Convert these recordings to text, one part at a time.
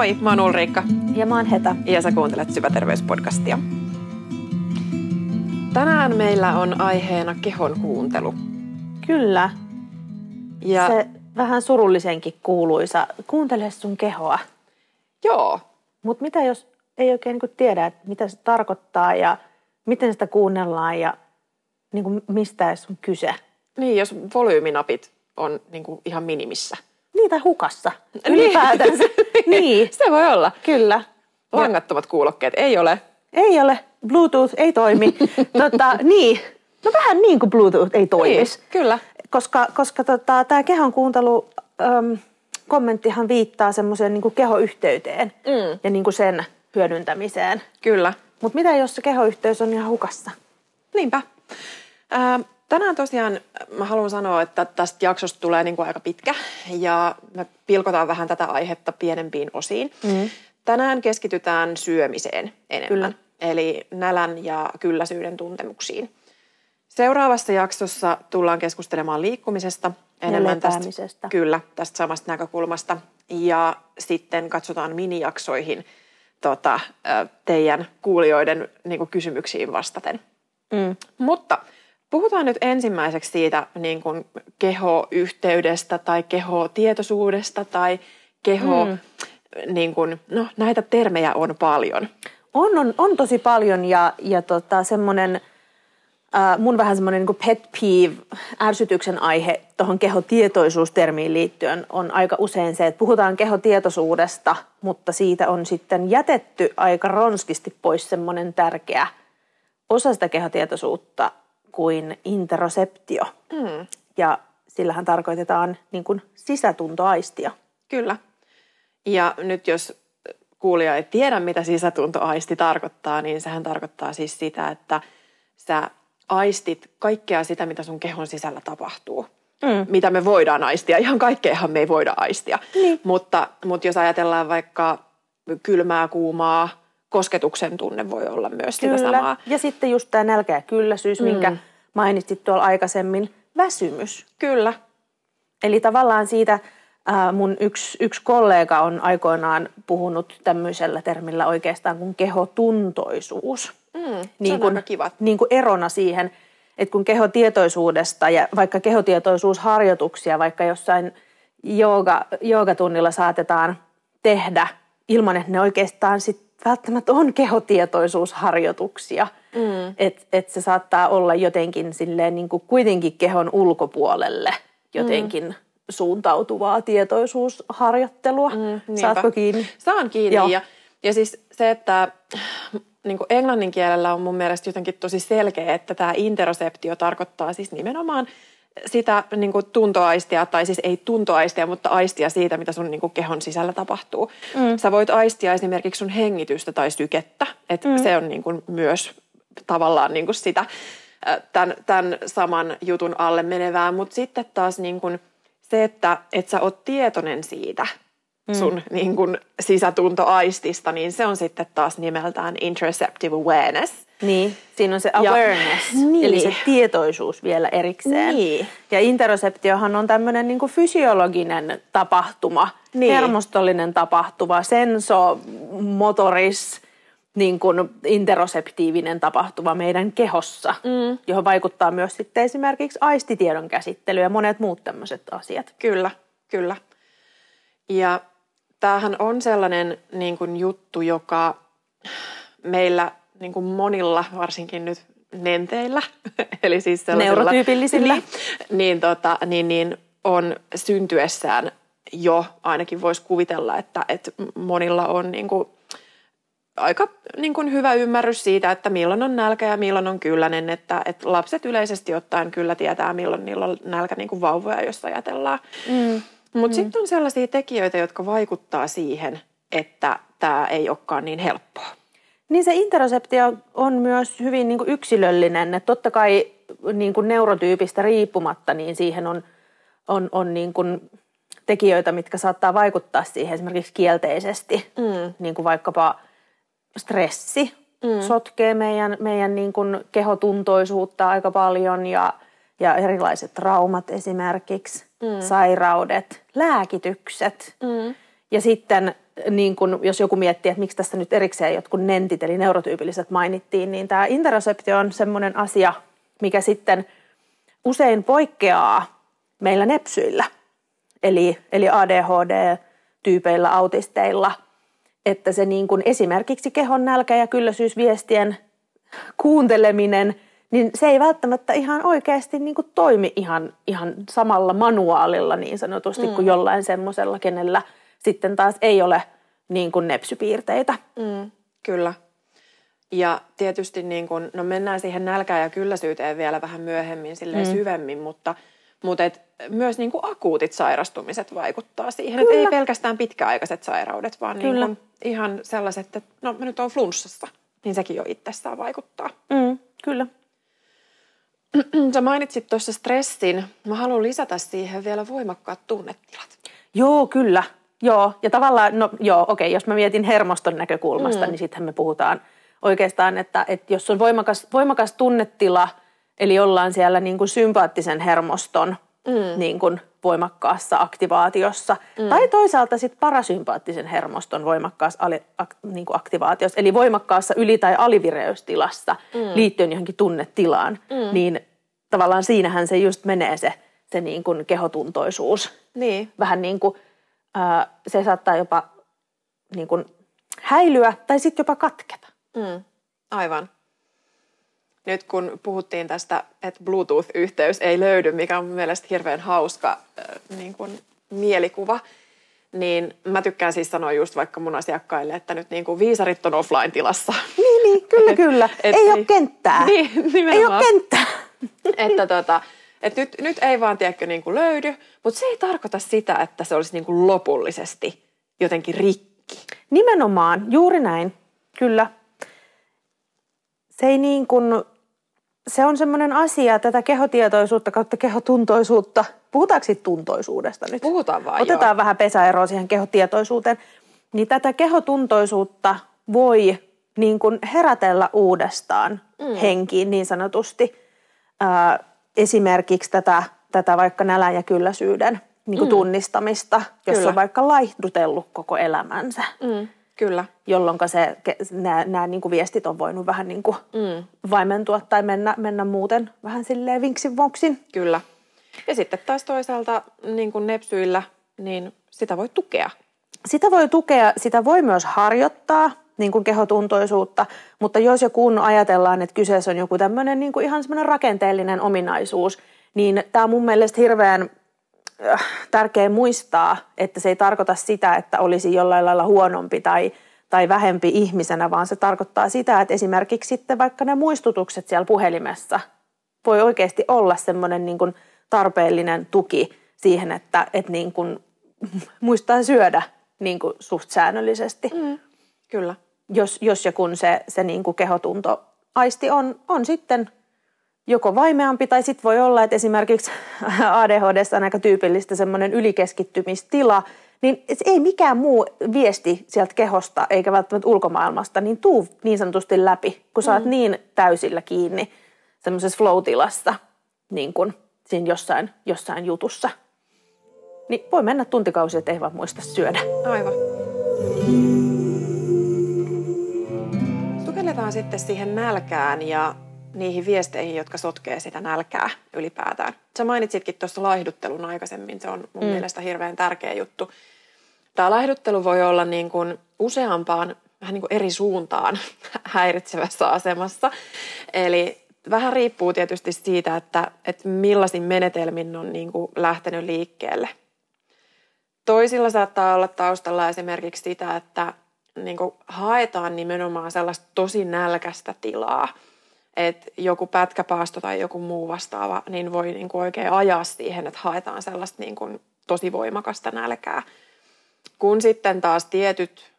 Moi, mä oon Ulriikka. Ja mä oon Heta. Ja sä kuuntelet Syväterveyspodcastia. Tänään meillä on aiheena kehon kuuntelu. Kyllä. Ja Se vähän surullisenkin kuuluisa. Kuuntele sun kehoa. joo, Mutta mitä jos ei oikein niin tiedä, että mitä se tarkoittaa ja miten sitä kuunnellaan ja niin kuin mistä edes on kyse. niin jos volyyminapit on niin kuin ihan minimissä. Niitä hukassa ylipäätänsä. niin, Se voi olla. kyllä. Langattomat kuulokkeet ei ole. Ei ole. Bluetooth ei toimi. tota, niin. No vähän niin kuin Bluetooth ei toimisi. Niin, kyllä. Koska, koska tota, tämä kehon kuuntelu äm, kommenttihan viittaa semmoiseen niin kehoyhteyteen Mm. ja niin kuin sen hyödyntämiseen. Kyllä. Mutta mitä jos se kehoyhteys on ihan hukassa? Niinpä. Ää, tänään tosiaan mä haluan sanoa, että tästä jaksosta tulee niin kuin aika pitkä ja me pilkotaan vähän tätä aihetta pienempiin osiin. Mm. Tänään keskitytään syömiseen enemmän, Kyllä. eli nälän ja kylläisyyden tuntemuksiin. Seuraavassa jaksossa tullaan keskustelemaan liikkumisesta enemmän tästä, kyllä, tästä samasta näkökulmasta. Ja sitten katsotaan minijaksoihin tota, teidän kuulijoiden niin kuin kysymyksiin vastaten. Mm. Mutta puhutaan nyt ensimmäiseksi siitä niin kuin kehoyhteydestä tai kehotietoisuudesta tai keho, mm. niin kuin, no näitä termejä on paljon. On, on, on tosi paljon ja, ja tota, semmoinen, äh, mun vähän semmoinen niin pet peeve, ärsytyksen aihe tuohon kehotietoisuustermiin liittyen on aika usein se, että puhutaan kehotietoisuudesta, mutta siitä on sitten jätetty aika ronskisti pois semmoinen tärkeä osa sitä kehotietoisuutta kuin interoseptio. Mm. Ja sillähän tarkoitetaan niin kuin sisätuntoaistia. Kyllä. Ja nyt jos kuulija ei tiedä, mitä sisätuntoaisti tarkoittaa, niin sehän tarkoittaa siis sitä, että sä aistit kaikkea sitä, mitä sun kehon sisällä tapahtuu. Mm. Mitä me voidaan aistia. Ihan kaikkeahan me ei voida aistia. Niin. Mutta, mutta jos ajatellaan vaikka kylmää, kuumaa, kosketuksen tunne voi olla myös sitä samaa. Ja sitten just tämä nälkä ja kylläisyys, mm. minkä mainitsit tuolla aikaisemmin, väsymys. Kyllä. Eli tavallaan siitä ää, mun yksi, yksi kollega on aikoinaan puhunut tämmöisellä termillä oikeastaan kuin kehotuntoisuus. Mm, se on kuin, aika kiva. niin kuin erona siihen, että kun kehotietoisuudesta ja vaikka kehotietoisuusharjoituksia, vaikka jossain jooga, joogatunnilla saatetaan tehdä ilman, että ne oikeastaan sit välttämättä on kehotietoisuusharjoituksia. Mm. Että et se saattaa olla jotenkin silleen niin kuin kuitenkin kehon ulkopuolelle jotenkin mm. suuntautuvaa tietoisuusharjoittelua. Mm, niinpä. Saatko kiinni? Saan kiinni. Joo. Ja, ja siis se, että niin kuin englannin kielellä on mun mielestä jotenkin tosi selkeä, että tämä interoseptio tarkoittaa siis nimenomaan sitä niin kuin tuntoaistia, tai siis ei tuntoaistia, mutta aistia siitä, mitä sun niin kuin kehon sisällä tapahtuu. Mm. Sä voit aistia esimerkiksi sun hengitystä tai sykettä, että mm. se on niin kuin myös tavallaan niin kuin sitä tämän, tämän saman jutun alle menevää, mutta sitten taas niin kuin se, että et sä oot tietoinen siitä sun niin kuin sisätuntoaistista, niin se on sitten taas nimeltään interoceptive awareness. Niin, siinä on se Ja- awareness, Niin. eli se tietoisuus vielä erikseen. Niin. Ja interoseptiohan on tämmöinen niin fysiologinen tapahtuma, Niin. hermostollinen tapahtuma, sensomotoris, niin kuin interoseptiivinen tapahtuma meidän kehossa, mm. johon vaikuttaa myös sitten esimerkiksi aistitiedon käsittely ja monet muut tämmöiset asiat. Kyllä, kyllä. Ja tämähän on sellainen niin kuin juttu, joka meillä niin kuin monilla, varsinkin nyt nenteillä, eli siis Neurotyypillisillä. niin, niin, tota, niin, niin on syntyessään jo, ainakin voisi kuvitella, että, että monilla on niin kuin, aika niin kuin hyvä ymmärrys siitä, että milloin on nälkä ja milloin on kylläinen, että, että lapset yleisesti ottaen kyllä tietää, milloin niillä on nälkä niin kuin vauvoja, jos ajatellaan. Mm. Mutta mm. sitten on sellaisia tekijöitä, jotka vaikuttaa siihen, että tämä ei olekaan niin helppoa. Niin se interoseptio on myös hyvin niin kuin yksilöllinen. Että totta kai niin kuin neurotyypistä riippumatta, niin siihen on, on, on niin kuin tekijöitä, mitkä saattaa vaikuttaa siihen esimerkiksi kielteisesti. Mm. Niin kuin vaikkapa stressi mm. sotkee meidän, meidän niin kuin kehotuntoisuutta aika paljon ja, ja erilaiset traumat esimerkiksi, mm. sairaudet, lääkitykset. Mm. Ja sitten niin kun, jos joku miettii, että miksi tässä nyt erikseen jotkut nentit eli neurotyypilliset mainittiin, niin tämä interoseptio on semmoinen asia, mikä sitten usein poikkeaa meillä nepsyillä, eli, eli ADHD-tyypeillä, autisteilla, että se niin kuin esimerkiksi kehon nälkä- ja kylläisyysviestien kuunteleminen, niin se ei välttämättä ihan oikeasti niin kuin toimi ihan, ihan samalla manuaalilla niin sanotusti mm. kuin jollain semmoisella, kenellä – sitten taas ei ole niin kuin nepsypiirteitä. Mm, kyllä. Ja tietysti niin kun, no mennään siihen nälkään ja kylläisyyteen vielä vähän myöhemmin silleen mm. syvemmin, mutta, mutta et myös niin kuin akuutit sairastumiset vaikuttaa siihen. Että ei pelkästään pitkäaikaiset sairaudet, vaan niin kuin ihan sellaiset, että no mä nyt oon flunssassa, niin sekin jo itsessään vaikuttaa. Mm, kyllä. Sä mainitsit tuossa stressin. Mä haluan lisätä siihen vielä voimakkaat tunnetilat. Joo, kyllä. Joo, ja tavallaan, no joo, okei, jos mä mietin hermoston näkökulmasta, mm. niin sittenhän me puhutaan oikeastaan, että, että jos on voimakas, voimakas tunnetila, eli ollaan siellä niin kuin sympaattisen hermoston mm. niin kuin voimakkaassa aktivaatiossa, mm. tai toisaalta sitten parasympaattisen hermoston voimakkaassa ali, ak, niin kuin aktivaatiossa, eli voimakkaassa yli- tai alivireystilassa mm. liittyen johonkin tunnetilaan, mm. niin tavallaan siinähän se just menee se, se niin kuin kehotuntoisuus. Niin. Vähän niin kuin se saattaa jopa niin kuin häilyä tai sitten jopa katketa. Mm, aivan. Nyt kun puhuttiin tästä, että Bluetooth-yhteys ei löydy, mikä on mielestäni hirveän hauska niin kuin mielikuva, niin mä tykkään siis sanoa just vaikka mun asiakkaille, että nyt niin kuin viisarit on offline-tilassa. Niin, niin kyllä, kyllä. Et, ei, ei ole kenttää. Niin, nimenomaan. Ei ole kenttää. että tota, et nyt, nyt ei vaan tiedäkö niin kuin löydy, mutta se ei tarkoita sitä, että se olisi niin kuin lopullisesti jotenkin rikki. Nimenomaan, juuri näin, kyllä. Se ei niin kuin, se on semmoinen asia, tätä kehotietoisuutta kautta kehotuntoisuutta. Puhutaanko siitä tuntoisuudesta nyt? Puhutaan vaan, Otetaan joo. vähän pesäeroa siihen kehotietoisuuteen. Niin tätä kehotuntoisuutta voi niin kuin herätellä uudestaan mm. henkiin niin sanotusti. Ää, esimerkiksi tätä, tätä vaikka nälän ja kylläisyyden niin kuin mm. tunnistamista, jos Kyllä. on vaikka laihdutellut koko elämänsä. Mm. Kyllä. Jolloin se, nämä, nämä niin kuin viestit on voinut vähän niin kuin mm. vaimentua tai mennä, mennä muuten vähän silleen vinksin voksin. Kyllä. Ja sitten taas toisaalta niin kuin nepsyillä, niin sitä voi tukea. Sitä voi tukea, sitä voi myös harjoittaa niin kuin kehotuntoisuutta, mutta jos ja kun ajatellaan, että kyseessä on joku tämmöinen niin kuin ihan semmoinen rakenteellinen ominaisuus, niin tämä on mun mielestä hirveän äh, tärkeä muistaa, että se ei tarkoita sitä, että olisi jollain lailla huonompi tai, tai vähempi ihmisenä, vaan se tarkoittaa sitä, että esimerkiksi sitten vaikka ne muistutukset siellä puhelimessa voi oikeasti olla semmoinen niin kuin tarpeellinen tuki siihen, että, että niin kuin muistaa syödä niin kuin suht säännöllisesti. Mm, kyllä jos, jos ja kun se, se niin kuin kehotunto aisti on, on sitten joko vaimeampi tai sitten voi olla, että esimerkiksi ADHD on aika tyypillistä semmoinen ylikeskittymistila, niin ei mikään muu viesti sieltä kehosta eikä välttämättä ulkomaailmasta niin tuu niin sanotusti läpi, kun sä oot mm. niin täysillä kiinni semmoisessa flow-tilassa niin kuin siinä jossain, jossain jutussa. Niin voi mennä tuntikausia, että ei vaan muista syödä. Aivan. Sukelletaan sitten siihen nälkään ja niihin viesteihin, jotka sotkee sitä nälkää ylipäätään. Sä mainitsitkin tuossa laihduttelun aikaisemmin, se on mun mm. mielestä hirveän tärkeä juttu. Tämä laihduttelu voi olla niin kuin useampaan vähän niin kuin eri suuntaan häiritsevässä asemassa. Eli vähän riippuu tietysti siitä, että, että millaisin menetelmin on niin kuin lähtenyt liikkeelle. Toisilla saattaa olla taustalla esimerkiksi sitä, että niin kuin haetaan nimenomaan sellaista tosi nälkästä tilaa, että joku pätkäpaasto tai joku muu vastaava niin voi niin kuin oikein ajaa siihen, että haetaan sellaista niin kuin tosi voimakasta nälkää. Kun sitten taas tietyt,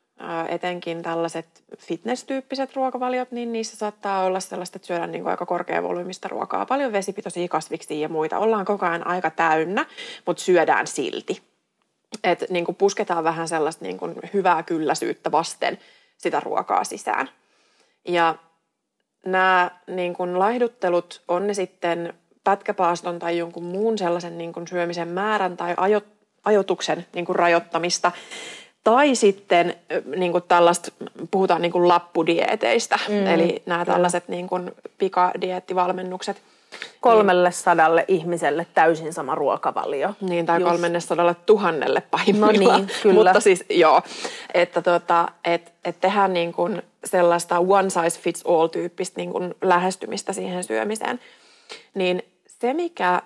etenkin tällaiset fitness-tyyppiset ruokavaliot, niin niissä saattaa olla sellaista, että syödään niin kuin aika korkeavolyymista ruokaa, paljon vesipitoisia kasviksia ja muita. Ollaan koko ajan aika täynnä, mutta syödään silti että niin kuin pusketaan vähän sellaista niin kuin hyvää kylläisyyttä vasten sitä ruokaa sisään. Ja nämä niin kuin laihduttelut, on ne sitten pätkäpaaston tai jonkun muun sellaisen niin kuin syömisen määrän tai ajo, ajotuksen niin kuin rajoittamista, Tai sitten niin kuin tällaista, puhutaan niin kuin lappudieteistä, mm, eli nämä tällaiset niin kuin pikadieettivalmennukset. Kolmelle sadalle ihmiselle täysin sama ruokavalio. Niin, tai kolmelle sadalle tuhannelle pahimmillaan. No niin, kyllä. Mutta siis joo, että tota, et, et tehdään niin kuin sellaista one size fits all tyyppistä niin kuin lähestymistä siihen syömiseen. Niin se, mikä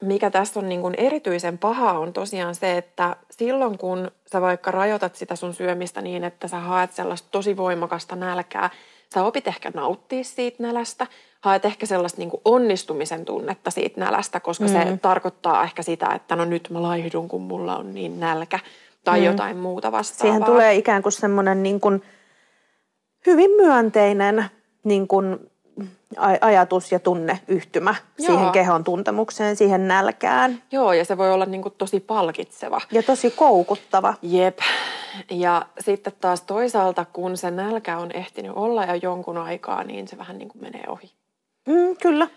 mikä tässä on niin kuin erityisen paha on tosiaan se, että silloin kun sä vaikka rajoitat sitä sun syömistä niin, että sä haet sellaista tosi voimakasta nälkää, sä opit ehkä nauttia siitä nälästä, haet ehkä sellaista niin kuin onnistumisen tunnetta siitä nälästä, koska mm. se tarkoittaa ehkä sitä, että no nyt mä laihdun, kun mulla on niin nälkä tai mm. jotain muuta vastaavaa. Siihen tulee ikään kuin semmoinen niin kuin hyvin myönteinen niin kuin ajatus ja tunneyhtymä Joo. siihen kehon tuntemukseen, siihen nälkään. Joo, ja se voi olla niin kuin tosi palkitseva. Ja tosi koukuttava. Jep. Ja sitten taas toisaalta, kun se nälkä on ehtinyt olla jo jonkun aikaa, niin se vähän niin kuin menee ohi. Mm, kyllä.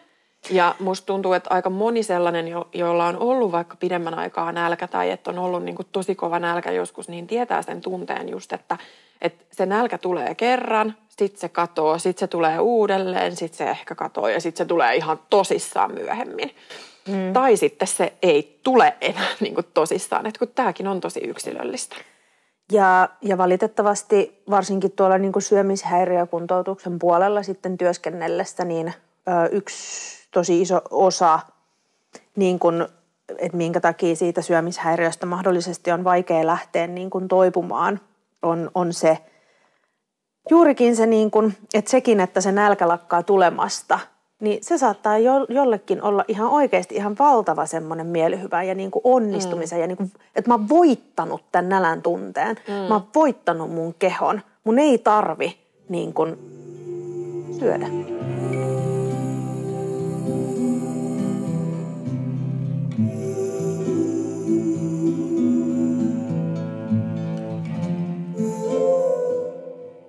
Ja musta tuntuu, että aika moni sellainen, jo, jolla on ollut vaikka pidemmän aikaa nälkä tai että on ollut niin kuin tosi kova nälkä joskus, niin tietää sen tunteen just, että, että se nälkä tulee kerran, sitten se katoo, sitten se tulee uudelleen, sitten se ehkä katoo ja sitten se tulee ihan tosissaan myöhemmin. Mm. Tai sitten se ei tule enää niin kuin tosissaan, että kun tämäkin on tosi yksilöllistä. Ja, ja valitettavasti varsinkin tuolla niin kuin syömishäiriökuntoutuksen puolella sitten työskennellessä, niin yksi tosi iso osa, niin kuin, että minkä takia siitä syömishäiriöstä mahdollisesti on vaikea lähteä niin kuin toipumaan, on, on se – juurikin se, niin kuin, että sekin, että se nälkä lakkaa tulemasta, niin se saattaa jo, jollekin olla ihan oikeasti ihan valtava semmoinen mielihyvä ja niin kuin onnistumisen. Mm. Ja niin kuin, että mä oon voittanut tämän nälän tunteen. Mm. Mä oon voittanut mun kehon. Mun ei tarvi niin kuin, syödä.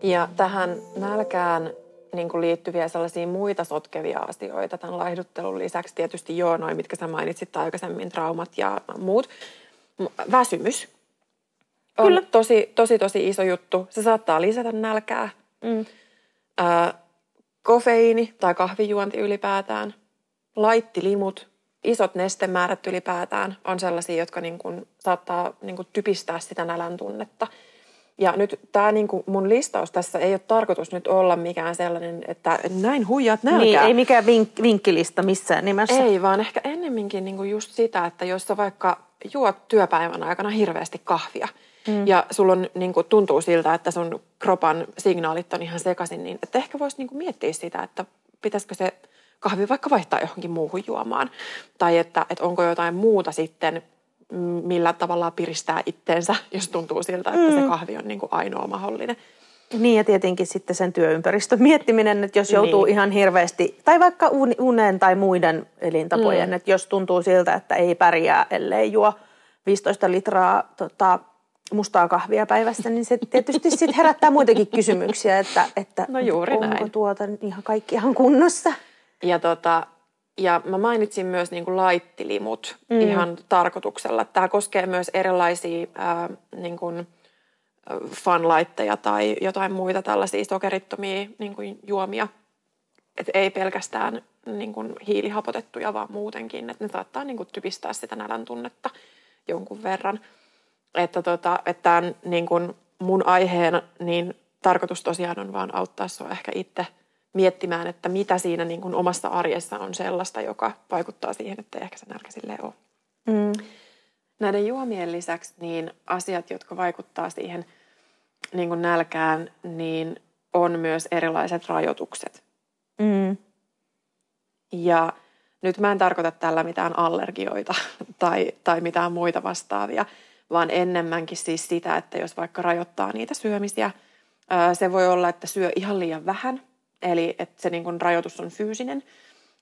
Ja tähän nälkään niin kuin liittyviä sellaisia muita sotkevia asioita tämän laihduttelun lisäksi. Tietysti joo, noin mitkä sä mainitsit aikaisemmin, traumat ja muut. Väsymys on Kyllä. Tosi, tosi, tosi iso juttu. Se saattaa lisätä nälkää. Mm. Ö, kofeiini tai kahvijuonti ylipäätään, laittilimut, isot nestemäärät ylipäätään on sellaisia, jotka niin kuin saattaa niin kuin typistää sitä nälän tunnetta – ja nyt tämä niinku mun listaus tässä ei ole tarkoitus nyt olla mikään sellainen, että näin huijat nälkää. Niin, ei mikään vink- vinkkilista missään nimessä. Ei, vaan ehkä ennemminkin niinku just sitä, että jos sä vaikka juot työpäivän aikana hirveästi kahvia mm. ja sulla on, niinku, tuntuu siltä, että sun kropan signaalit on ihan sekaisin, niin että ehkä voisi niinku miettiä sitä, että pitäisikö se kahvi vaikka vaihtaa johonkin muuhun juomaan. Tai että, että onko jotain muuta sitten millä tavalla piristää itteensä, jos tuntuu siltä, että mm. se kahvi on niin kuin ainoa mahdollinen. Niin ja tietenkin sitten sen työympäristön miettiminen, että jos joutuu niin. ihan hirveästi, tai vaikka unen tai muiden elintapojen, mm. että jos tuntuu siltä, että ei pärjää, ellei juo 15 litraa tota, mustaa kahvia päivässä, niin se tietysti sit herättää muitakin kysymyksiä, että, että no juuri onko näin. tuota ihan kaikki ihan kunnossa. Ja tota, ja mä mainitsin myös niin kuin laittilimut mm. ihan tarkoituksella. Tämä koskee myös erilaisia ää, niin kuin fanlaitteja tai jotain muita tällaisia sokerittomia niin kuin juomia. Et ei pelkästään niin kuin hiilihapotettuja, vaan muutenkin. Että ne saattaa niin kuin typistää sitä nälän tunnetta jonkun verran. Että, tota, että tämän, niin kuin mun aiheena niin tarkoitus tosiaan on vaan auttaa sua ehkä itse – miettimään, että mitä siinä niin kuin omassa arjessa on sellaista, joka vaikuttaa siihen, että ehkä se nälkä silleen ole. Mm. Näiden juomien lisäksi niin asiat, jotka vaikuttaa siihen niin kuin nälkään, niin on myös erilaiset rajoitukset. Mm. Ja nyt mä en tarkoita tällä mitään allergioita tai, tai mitään muita vastaavia, vaan enemmänkin siis sitä, että jos vaikka rajoittaa niitä syömisiä, se voi olla, että syö ihan liian vähän – eli että se niin kuin rajoitus on fyysinen.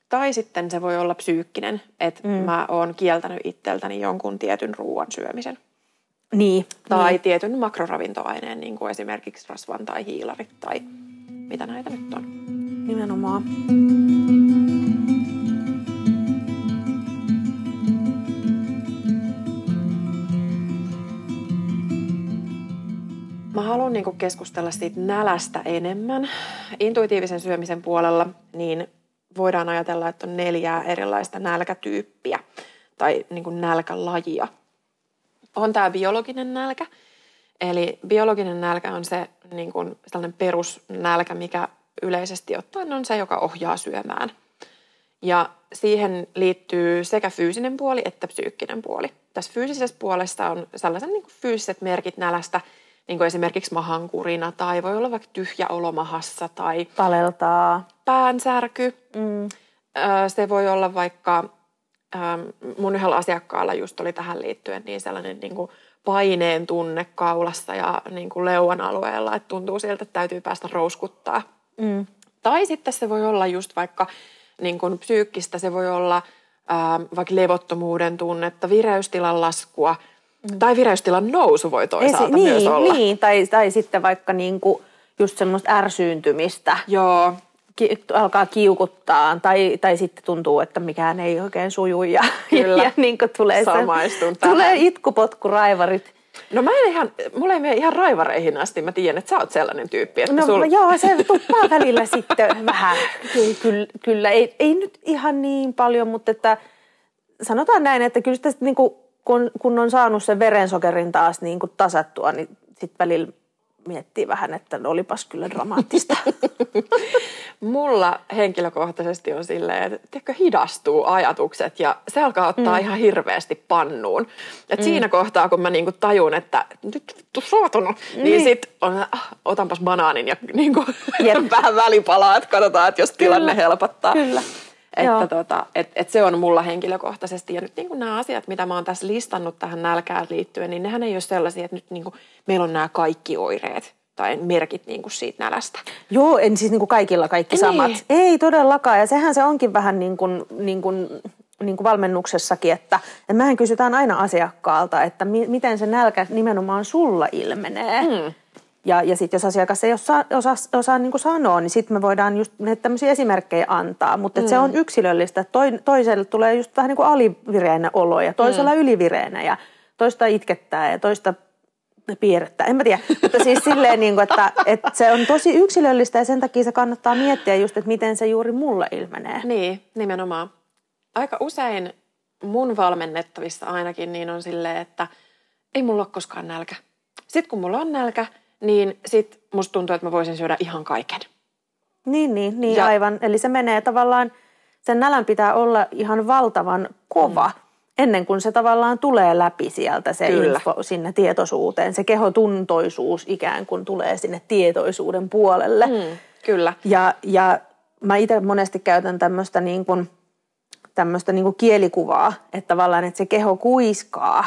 Tai sitten se voi olla psyykkinen, että mm. mä oon kieltänyt itseltäni jonkun tietyn ruoan syömisen. Niin. Tai niin. tietyn makroravintoaineen, niin kuin esimerkiksi rasvan tai hiilarit tai mitä näitä nyt on. Nimenomaan. Haluan niin keskustella siitä nälästä enemmän. Intuitiivisen syömisen puolella niin voidaan ajatella, että on neljää erilaista nälkätyyppiä tai niin kuin nälkälajia. On tämä biologinen nälkä. Eli biologinen nälkä on se niin kuin sellainen perusnälkä, mikä yleisesti ottaen on se, joka ohjaa syömään. Ja siihen liittyy sekä fyysinen puoli että psyykkinen puoli. Tässä fyysisessä puolessa on sellaisen niin kuin fyysiset merkit nälästä, niin kuin esimerkiksi mahankurina tai voi olla vaikka tyhjä olo mahassa tai paleltaa, päänsärky. Mm. Se voi olla vaikka, mun yhdellä asiakkaalla just oli tähän liittyen niin sellainen niin kuin paineen tunne kaulassa ja niin kuin leuan alueella, että tuntuu siltä, että täytyy päästä rouskuttaa. Mm. Tai sitten se voi olla just vaikka niin kuin psyykkistä, se voi olla ää, vaikka levottomuuden tunnetta, vireystilan laskua mm. tai vireystilan nousu voi toisaalta Esi- niin, myös olla. Niin, tai, tai sitten vaikka niin kuin just semmoista ärsyyntymistä. Joo. Ki- alkaa kiukuttaa tai, tai sitten tuntuu, että mikään ei oikein suju ja, Kyllä. ja niin kuin tulee, se, tulee itkupotkuraivarit No mä en ihan, mulla ei mene ihan raivareihin asti. Mä tiedän, että sä oot sellainen tyyppi. Että no sul... joo, se tuppaa välillä sitten vähän. Kyllä, kyllä ei, ei nyt ihan niin paljon, mutta että sanotaan näin, että kyllä sitä niin kun, kun on saanut sen verensokerin taas niin kuin tasattua, niin sitten välillä miettii vähän, että olipas kyllä dramaattista. Mulla henkilökohtaisesti on silleen, että tiedätkö, hidastuu ajatukset ja se alkaa ottaa mm. ihan hirveästi pannuun. Et mm. siinä kohtaa, kun mä niinku tajun, että nyt vittu saatana, niin, niin sit on, ah, otanpas banaanin ja niinku, vähän välipalaa, että katsotaan, että jos tilanne kyllä. helpottaa. Kyllä. Että tota, et, et se on mulla henkilökohtaisesti. Ja nyt niin nämä asiat, mitä mä oon tässä listannut tähän nälkään liittyen, niin nehän ei ole sellaisia, että nyt niin kuin, meillä on nämä kaikki oireet tai merkit niin kuin siitä nälästä. Joo, en siis niin kuin kaikilla kaikki samat. Niin. Ei todellakaan, ja sehän se onkin vähän niin kuin, niin kuin, niin kuin valmennuksessakin, että, että mehän kysytään aina asiakkaalta, että mi, miten se nälkä nimenomaan sulla ilmenee. Mm. Ja, ja sitten jos asiakas ei osaa, osaa, osaa niin sanoa, niin sitten me voidaan just näitä tämmöisiä esimerkkejä antaa. Mutta mm. se on yksilöllistä, että toi, toiselle tulee just vähän niin kuin alivireinen olo ja toisella mm. ylivireinen ja toista itkettää ja toista piirrettää. En mä tiedä, mutta siis silleen, niin kuin, että, että se on tosi yksilöllistä ja sen takia se kannattaa miettiä just, että miten se juuri mulle ilmenee. Niin, nimenomaan. Aika usein mun valmennettavissa ainakin niin on silleen, että ei mulla ole koskaan nälkä. Sitten kun mulla on nälkä, niin sit musta tuntuu, että mä voisin syödä ihan kaiken. Niin, niin, niin ja, aivan. Eli se menee tavallaan, sen nälän pitää olla ihan valtavan kova. Mm ennen kuin se tavallaan tulee läpi sieltä se Kyllä. info sinne tietoisuuteen. Se kehotuntoisuus ikään kuin tulee sinne tietoisuuden puolelle. Mm, kyllä. Ja, ja mä itse monesti käytän tämmöistä niin kuin, tämmöistä niin kuin kielikuvaa, että tavallaan että se keho kuiskaa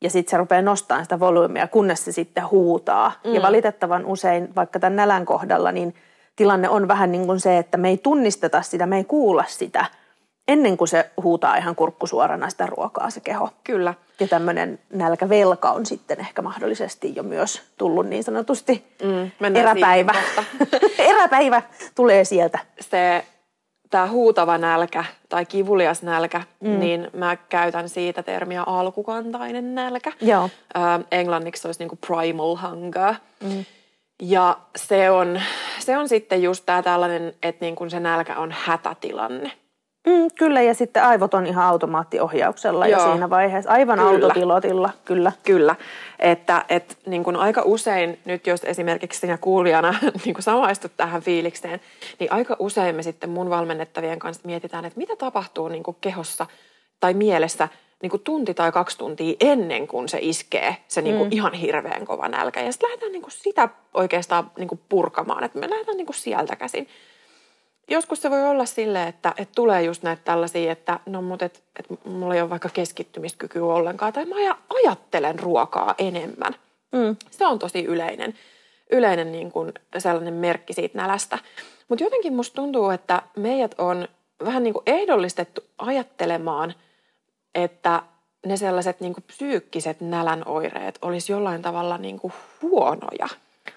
ja sitten se rupeaa nostamaan sitä volyymia, kunnes se sitten huutaa. Mm. Ja valitettavan usein, vaikka tämän nälän kohdalla, niin tilanne on vähän niin kuin se, että me ei tunnisteta sitä, me ei kuulla sitä – ennen kuin se huutaa ihan kurkkusuorana sitä ruokaa se keho. Kyllä. Ja tämmöinen nälkävelka on sitten ehkä mahdollisesti jo myös tullut niin sanotusti mm, eräpäivä. eräpäivä tulee sieltä. Se tämä huutava nälkä tai kivulias nälkä, mm. niin mä käytän siitä termiä alkukantainen nälkä. Joo. Ö, englanniksi se olisi niinku primal hunger. Mm. Ja se on, se on sitten just tämä tällainen, että niin se nälkä on hätätilanne. Mm, kyllä, ja sitten aivot on ihan automaattiohjauksella Joo. ja siinä vaiheessa, aivan kyllä. autopilotilla, kyllä. Kyllä, että et, niin kun aika usein nyt, jos esimerkiksi sinä kuulijana niin kun samaistut tähän fiilikseen, niin aika usein me sitten mun valmennettavien kanssa mietitään, että mitä tapahtuu niin kehossa tai mielessä niin kuin tunti tai kaksi tuntia ennen kuin se iskee se niin kuin mm. ihan hirveän kova nälkä. Ja sitten lähdetään niin kuin sitä oikeastaan niin kuin purkamaan, että me lähdetään niin kuin sieltä käsin joskus se voi olla sille, että, että tulee just näitä tällaisia, että no mutta et, et mulla ei ole vaikka keskittymiskykyä ollenkaan tai mä ajattelen ruokaa enemmän. Mm. Se on tosi yleinen, yleinen niin kuin sellainen merkki siitä nälästä. Mutta jotenkin musta tuntuu, että meidät on vähän niin kuin ehdollistettu ajattelemaan, että ne sellaiset niin kuin psyykkiset nälän oireet olisi jollain tavalla niin kuin huonoja.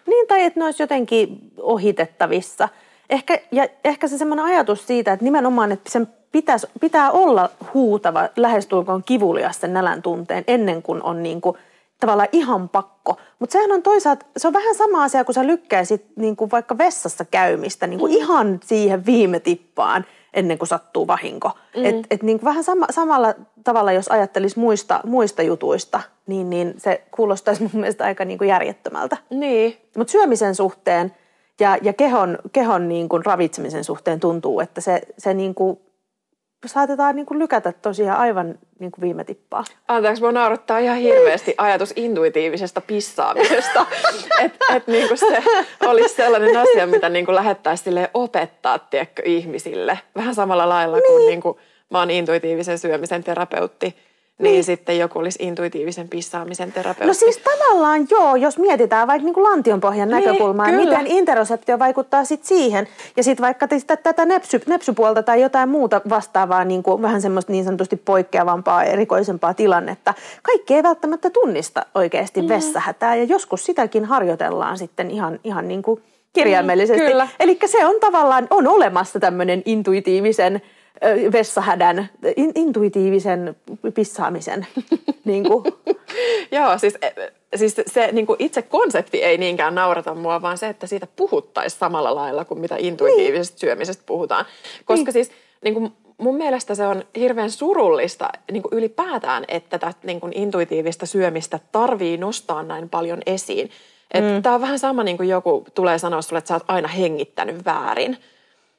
Niin, tai että ne olisi jotenkin ohitettavissa – ehkä, ja ehkä se semmoinen ajatus siitä, että nimenomaan, että sen pitäisi, pitää olla huutava, lähestulkoon kivulias sen nälän tunteen ennen kuin on niin kuin tavallaan ihan pakko. Mutta sehän on toisaalta, se on vähän sama asia, kun sä lykkäisit niin kuin vaikka vessassa käymistä niin kuin mm. ihan siihen viime tippaan ennen kuin sattuu vahinko. Mm. Et, et niin kuin vähän sama, samalla tavalla, jos ajattelisi muista, muista jutuista, niin, niin se kuulostaisi mun mielestä aika niin kuin järjettömältä. Niin. Mutta syömisen suhteen ja, ja kehon, kehon niin kuin ravitsemisen suhteen tuntuu, että se, se niin kuin saatetaan niin kuin lykätä tosiaan aivan niin kuin viime tippaa. Anteeksi, mua naurattaa ihan hirveästi ajatus intuitiivisesta pissaamisesta. että et niin kuin se olisi sellainen asia, mitä niin kuin lähettäisiin opettaa tiedätkö, ihmisille. Vähän samalla lailla niin. kuin, niin kuin mä oon intuitiivisen syömisen terapeutti niin, niin sitten joku olisi intuitiivisen pissaamisen terapeutti. No siis tavallaan joo, jos mietitään vaikka niin kuin lantionpohjan niin, näkökulmaa, kyllä. miten interoseptio vaikuttaa sitten siihen. Ja sitten vaikka tätä nepsy, nepsypuolta tai jotain muuta vastaavaa, niin kuin vähän semmoista niin sanotusti poikkeavampaa, erikoisempaa tilannetta. Kaikki ei välttämättä tunnista oikeasti mm. vessähätää ja joskus sitäkin harjoitellaan sitten ihan, ihan niin kuin kirjaimellisesti. Mm, Eli se on tavallaan, on olemassa tämmöinen intuitiivisen vessahädän, in, intuitiivisen pissaamisen. niin kuin. Joo, siis, e, siis se niin kuin itse konsepti ei niinkään naurata mua, vaan se, että siitä puhuttaisiin samalla lailla kuin mitä intuitiivisesta niin. syömisestä puhutaan. Koska niin. siis niin kuin mun mielestä se on hirveän surullista niin kuin ylipäätään, että tätä niin kuin intuitiivista syömistä tarvii nostaa näin paljon esiin. Mm. Tämä on vähän sama niin kuin joku tulee sanoa sulle, että sä oot aina hengittänyt väärin.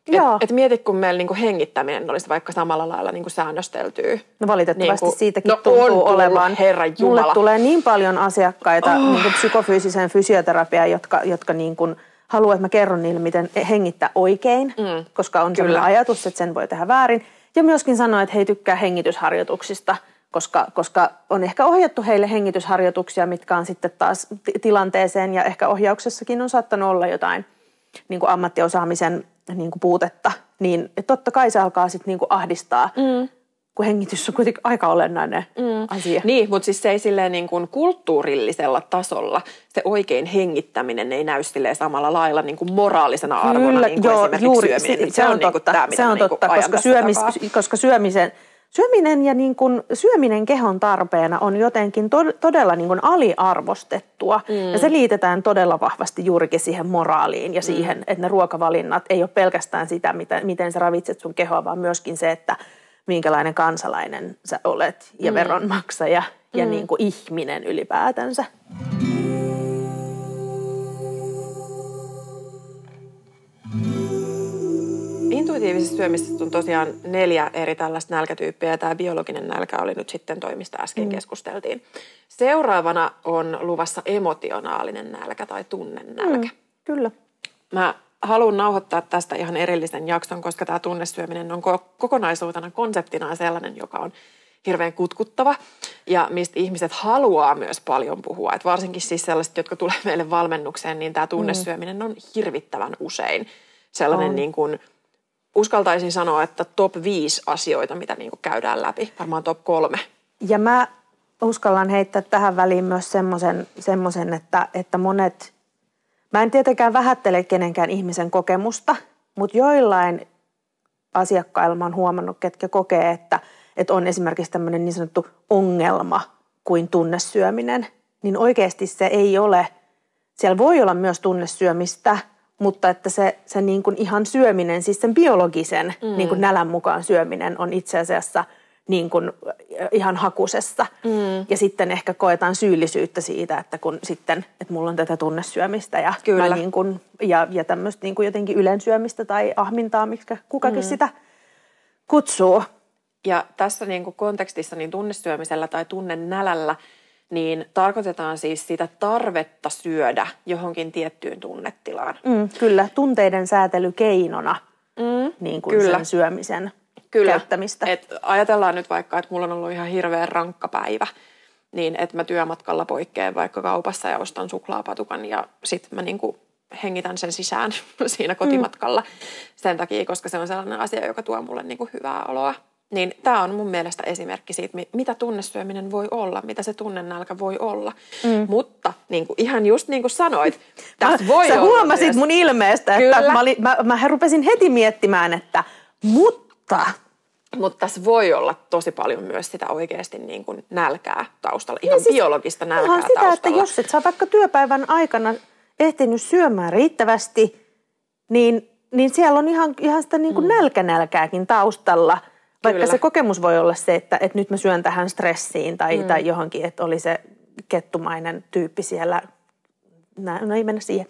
Et, et mieti, kun meillä niinku hengittäminen olisi vaikka samalla lailla niinku säännösteltyä. No valitettavasti niinku, siitäkin no tuntuu on olevan. Herra Jumala. Mulle tulee niin paljon asiakkaita oh. niinku psykofyysiseen fysioterapiaan, jotka, jotka niinku haluaa, että mä kerron niille, miten hengittää oikein, mm. koska on sellainen ajatus, että sen voi tehdä väärin. Ja myöskin sanoa, että he tykkää hengitysharjoituksista, koska, koska on ehkä ohjattu heille hengitysharjoituksia, mitkä on sitten taas tilanteeseen ja ehkä ohjauksessakin on saattanut olla jotain niin kuin ammattiosaamisen niin kuin puutetta, niin totta kai se alkaa sitten niin kuin ahdistaa, mm. kun hengitys on kuitenkin aika olennainen mm. asia. Niin, mutta siis se ei silleen niin kuin kulttuurillisella tasolla, se oikein hengittäminen ei näy silleen samalla lailla niin kuin moraalisena arvona, Kyllä, niin kuin joo, juuri, syöminen. Se, se, on, on totta, tämä, se on totta, niin koska, syömis, koska syömisen Syöminen ja niin kuin, syöminen kehon tarpeena on jotenkin to- todella niin kuin aliarvostettua mm. ja se liitetään todella vahvasti juurikin siihen moraaliin ja mm. siihen, mm. että ne ruokavalinnat ei ole pelkästään sitä, miten, miten sä ravitset sun kehoa, vaan myöskin se, että minkälainen kansalainen sä olet ja mm. veronmaksaja mm. ja niin kuin ihminen ylipäätänsä. Intuitiivisesta syömisestä on tosiaan neljä eri tällaista nälkätyyppiä ja tämä biologinen nälkä oli nyt sitten toimista äsken mm. keskusteltiin. Seuraavana on luvassa emotionaalinen nälkä tai tunnennälkä. Mm, kyllä. Mä haluan nauhoittaa tästä ihan erillisen jakson, koska tämä tunnesyöminen on kokonaisuutena konseptina sellainen, joka on hirveän kutkuttava ja mistä ihmiset haluaa myös paljon puhua. Et varsinkin siis sellaiset, jotka tulee meille valmennukseen, niin tämä tunnesyöminen on hirvittävän usein sellainen on. niin kuin – uskaltaisin sanoa, että top 5 asioita, mitä niin käydään läpi. Varmaan top 3. Ja mä uskallan heittää tähän väliin myös semmoisen, että, että monet, mä en tietenkään vähättele kenenkään ihmisen kokemusta, mutta joillain asiakkailla mä oon huomannut, ketkä kokee, että, että on esimerkiksi tämmöinen niin sanottu ongelma kuin tunnesyöminen, niin oikeasti se ei ole, siellä voi olla myös tunnesyömistä – mutta että se, se niin kuin ihan syöminen, siis sen biologisen mm. niin kuin nälän mukaan syöminen on itse asiassa niin kuin ihan hakusessa. Mm. Ja sitten ehkä koetaan syyllisyyttä siitä, että kun sitten, että mulla on tätä tunnesyömistä ja, Kyllä. Mä niin kuin, ja, ja tämmöistä niin kuin jotenkin ylensyömistä tai ahmintaa, miksi kukakin mm. sitä kutsuu. Ja tässä niin kuin kontekstissa niin tunnesyömisellä tai tunnenälällä – niin tarkoitetaan siis sitä tarvetta syödä johonkin tiettyyn tunnetilaan. Mm, kyllä, tunteiden säätely keinona mm, niin kuin kyllä. sen syömisen kyllä. käyttämistä. Et ajatellaan nyt vaikka, että mulla on ollut ihan hirveän rankka päivä, niin että mä työmatkalla poikkean vaikka kaupassa ja ostan suklaapatukan ja sitten mä niinku hengitän sen sisään siinä kotimatkalla mm. sen takia, koska se on sellainen asia, joka tuo mulle niinku hyvää oloa. Niin tämä on mun mielestä esimerkki siitä, mitä tunnesyöminen voi olla, mitä se tunnennälkä voi olla. Mm. Mutta niin kuin, ihan just niin kuin sanoit, tässä voi Sä olla huomasit myös. mun ilmeestä, Kyllä. että mä, olin, mä, mä rupesin heti miettimään, että mutta Mutta tässä voi olla tosi paljon myös sitä oikeasti niin kuin nälkää taustalla, ihan Niin siis biologista nälkää Ihan sitä, taustalla. että jos et saa vaikka työpäivän aikana ehtinyt syömään riittävästi, niin, niin siellä on ihan, ihan sitä niin kuin mm. nälkänälkääkin taustalla. Vaikka Kyllä. se kokemus voi olla se, että, että nyt mä syön tähän stressiin tai, mm. tai johonkin, että oli se kettumainen tyyppi siellä. Nä, no ei mennä siihen.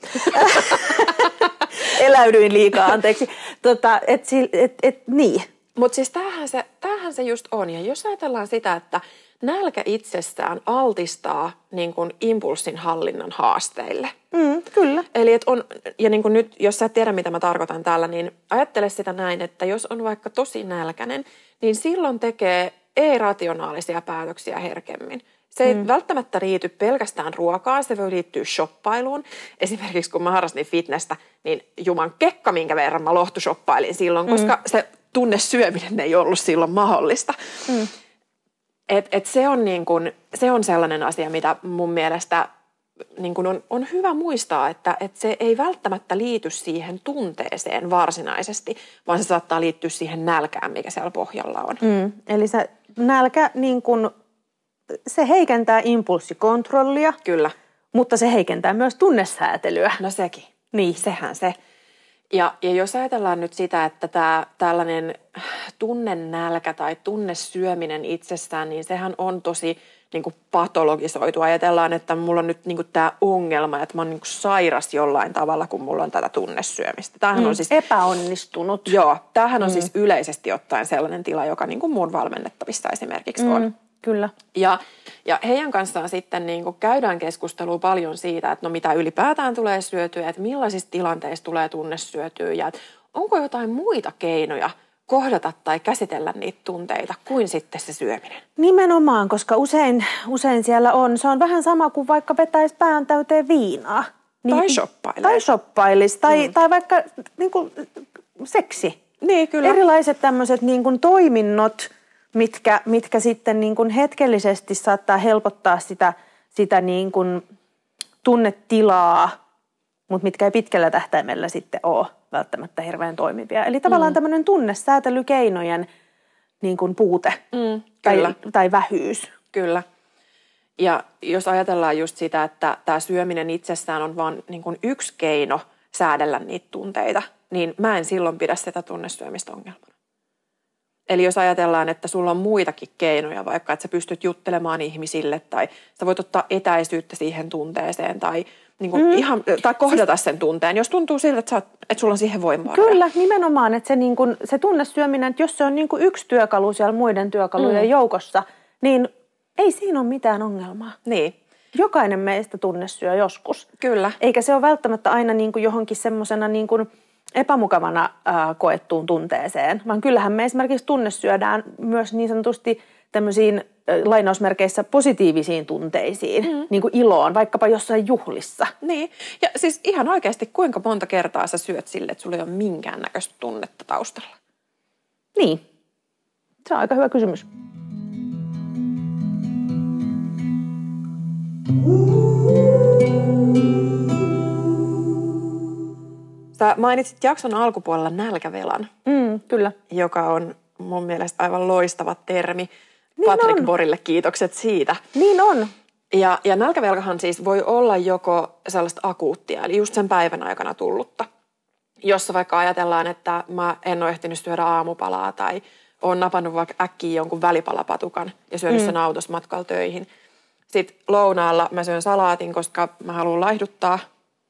Eläydyin liikaa, anteeksi. Tota, et, et, et, niin. Mutta siis tämähän se, tämähän se just on. Ja jos ajatellaan sitä, että nälkä itsessään altistaa niin kuin impulssin hallinnan haasteille. Mm, kyllä. Eli et on, ja niin kuin nyt, jos sä et tiedä mitä mä tarkoitan täällä, niin ajattele sitä näin, että jos on vaikka tosi nälkäinen, niin silloin tekee ei-rationaalisia päätöksiä herkemmin. Se ei mm. välttämättä liity pelkästään ruokaan, se voi liittyä shoppailuun. Esimerkiksi kun mä harrastin fitnessä, niin juman kekka, minkä verran mä lohtushoppailin silloin, koska se tunne syöminen ei ollut silloin mahdollista. Mm. Et, et se, on niin kun, se on sellainen asia, mitä mun mielestä niin kun on, on hyvä muistaa, että, että se ei välttämättä liity siihen tunteeseen varsinaisesti, vaan se saattaa liittyä siihen nälkään, mikä siellä pohjalla on. Mm. Eli se nälkä, niin kun, se heikentää impulssikontrollia, Kyllä. mutta se heikentää myös tunnesäätelyä. No sekin. Niin. Sehän se. Ja, ja jos ajatellaan nyt sitä, että tämä tällainen tunnenälkä tai tunnesyöminen itsessään, niin sehän on tosi niin kuin patologisoitu. Ajatellaan, että mulla on nyt niin kuin tämä ongelma, että mä oon niin kuin sairas jollain tavalla, kun mulla on tätä tunnesyömistä. Tämähän on siis, Epäonnistunut. joo, tämähän on siis yleisesti ottaen sellainen tila, joka niin kuin mun valmennettavissa esimerkiksi on. Kyllä. Ja, ja heidän kanssaan sitten niin kuin käydään keskustelua paljon siitä, että no mitä ylipäätään tulee syötyä, että millaisissa tilanteissa tulee tunne syötyä ja että onko jotain muita keinoja kohdata tai käsitellä niitä tunteita kuin sitten se syöminen. Nimenomaan, koska usein, usein siellä on, se on vähän sama kuin vaikka vetäisi pään täyteen viinaa. Tai shoppailee. Tai shoppailisi, tai, mm. tai vaikka niin kuin, seksi. Niin, kyllä. Erilaiset tämmöiset niin kuin toiminnot, mitkä, mitkä sitten niin kuin hetkellisesti saattaa helpottaa sitä, sitä niin kuin tunnetilaa, mutta mitkä ei pitkällä tähtäimellä sitten ole välttämättä hirveän toimivia. Eli tavallaan mm. tämmöinen tunnesäätelykeinojen niin kuin puute Mm, tai, kyllä. tai vähyys. Kyllä. Ja jos ajatellaan just sitä, että tämä syöminen itsessään on vain niin kuin yksi keino säädellä niitä tunteita, niin mä en silloin pidä sitä tunnesyömistä ongelmana. Eli jos ajatellaan, että sulla on muitakin keinoja, vaikka että sä pystyt juttelemaan ihmisille tai sä voit ottaa etäisyyttä siihen tunteeseen tai, niin kuin mm. ihan, tai kohdata sen tunteen, jos tuntuu siltä, että, sä oot, että sulla on siihen voimavaroja. Kyllä, nimenomaan, että se, niin kuin, se tunnesyöminen, että jos se on niin kuin yksi työkalu siellä muiden työkalujen mm. joukossa, niin ei siinä ole mitään ongelmaa. Niin, Jokainen meistä tunnesyö joskus. kyllä. Eikä se ole välttämättä aina niin kuin johonkin semmoisena niin kuin epämukavana ää, koettuun tunteeseen, vaan kyllähän me esimerkiksi tunnesyödään myös niin sanotusti tämmöisiin ä, lainausmerkeissä positiivisiin tunteisiin, mm. niin kuin iloon, vaikkapa jossain juhlissa. Niin, ja siis ihan oikeasti kuinka monta kertaa sä syöt sille, että sulla ei ole minkäännäköistä tunnetta taustalla? Niin, se on aika hyvä kysymys. Sä mainitsit jakson alkupuolella nälkävelan, Mm, kyllä. joka on mun mielestä aivan loistava termi. Niin Patrick on. Borille kiitokset siitä. Niin on. Ja, ja nälkävelkahan siis voi olla joko sellaista akuuttia, eli just sen päivän aikana tullutta, jossa vaikka ajatellaan, että mä en ole ehtinyt syödä aamupalaa tai on napannut vaikka äkkiä jonkun välipalapatukan ja syönyt mm. sen autossa matkalla töihin. Sitten lounaalla mä syön salaatin, koska mä haluan laihduttaa,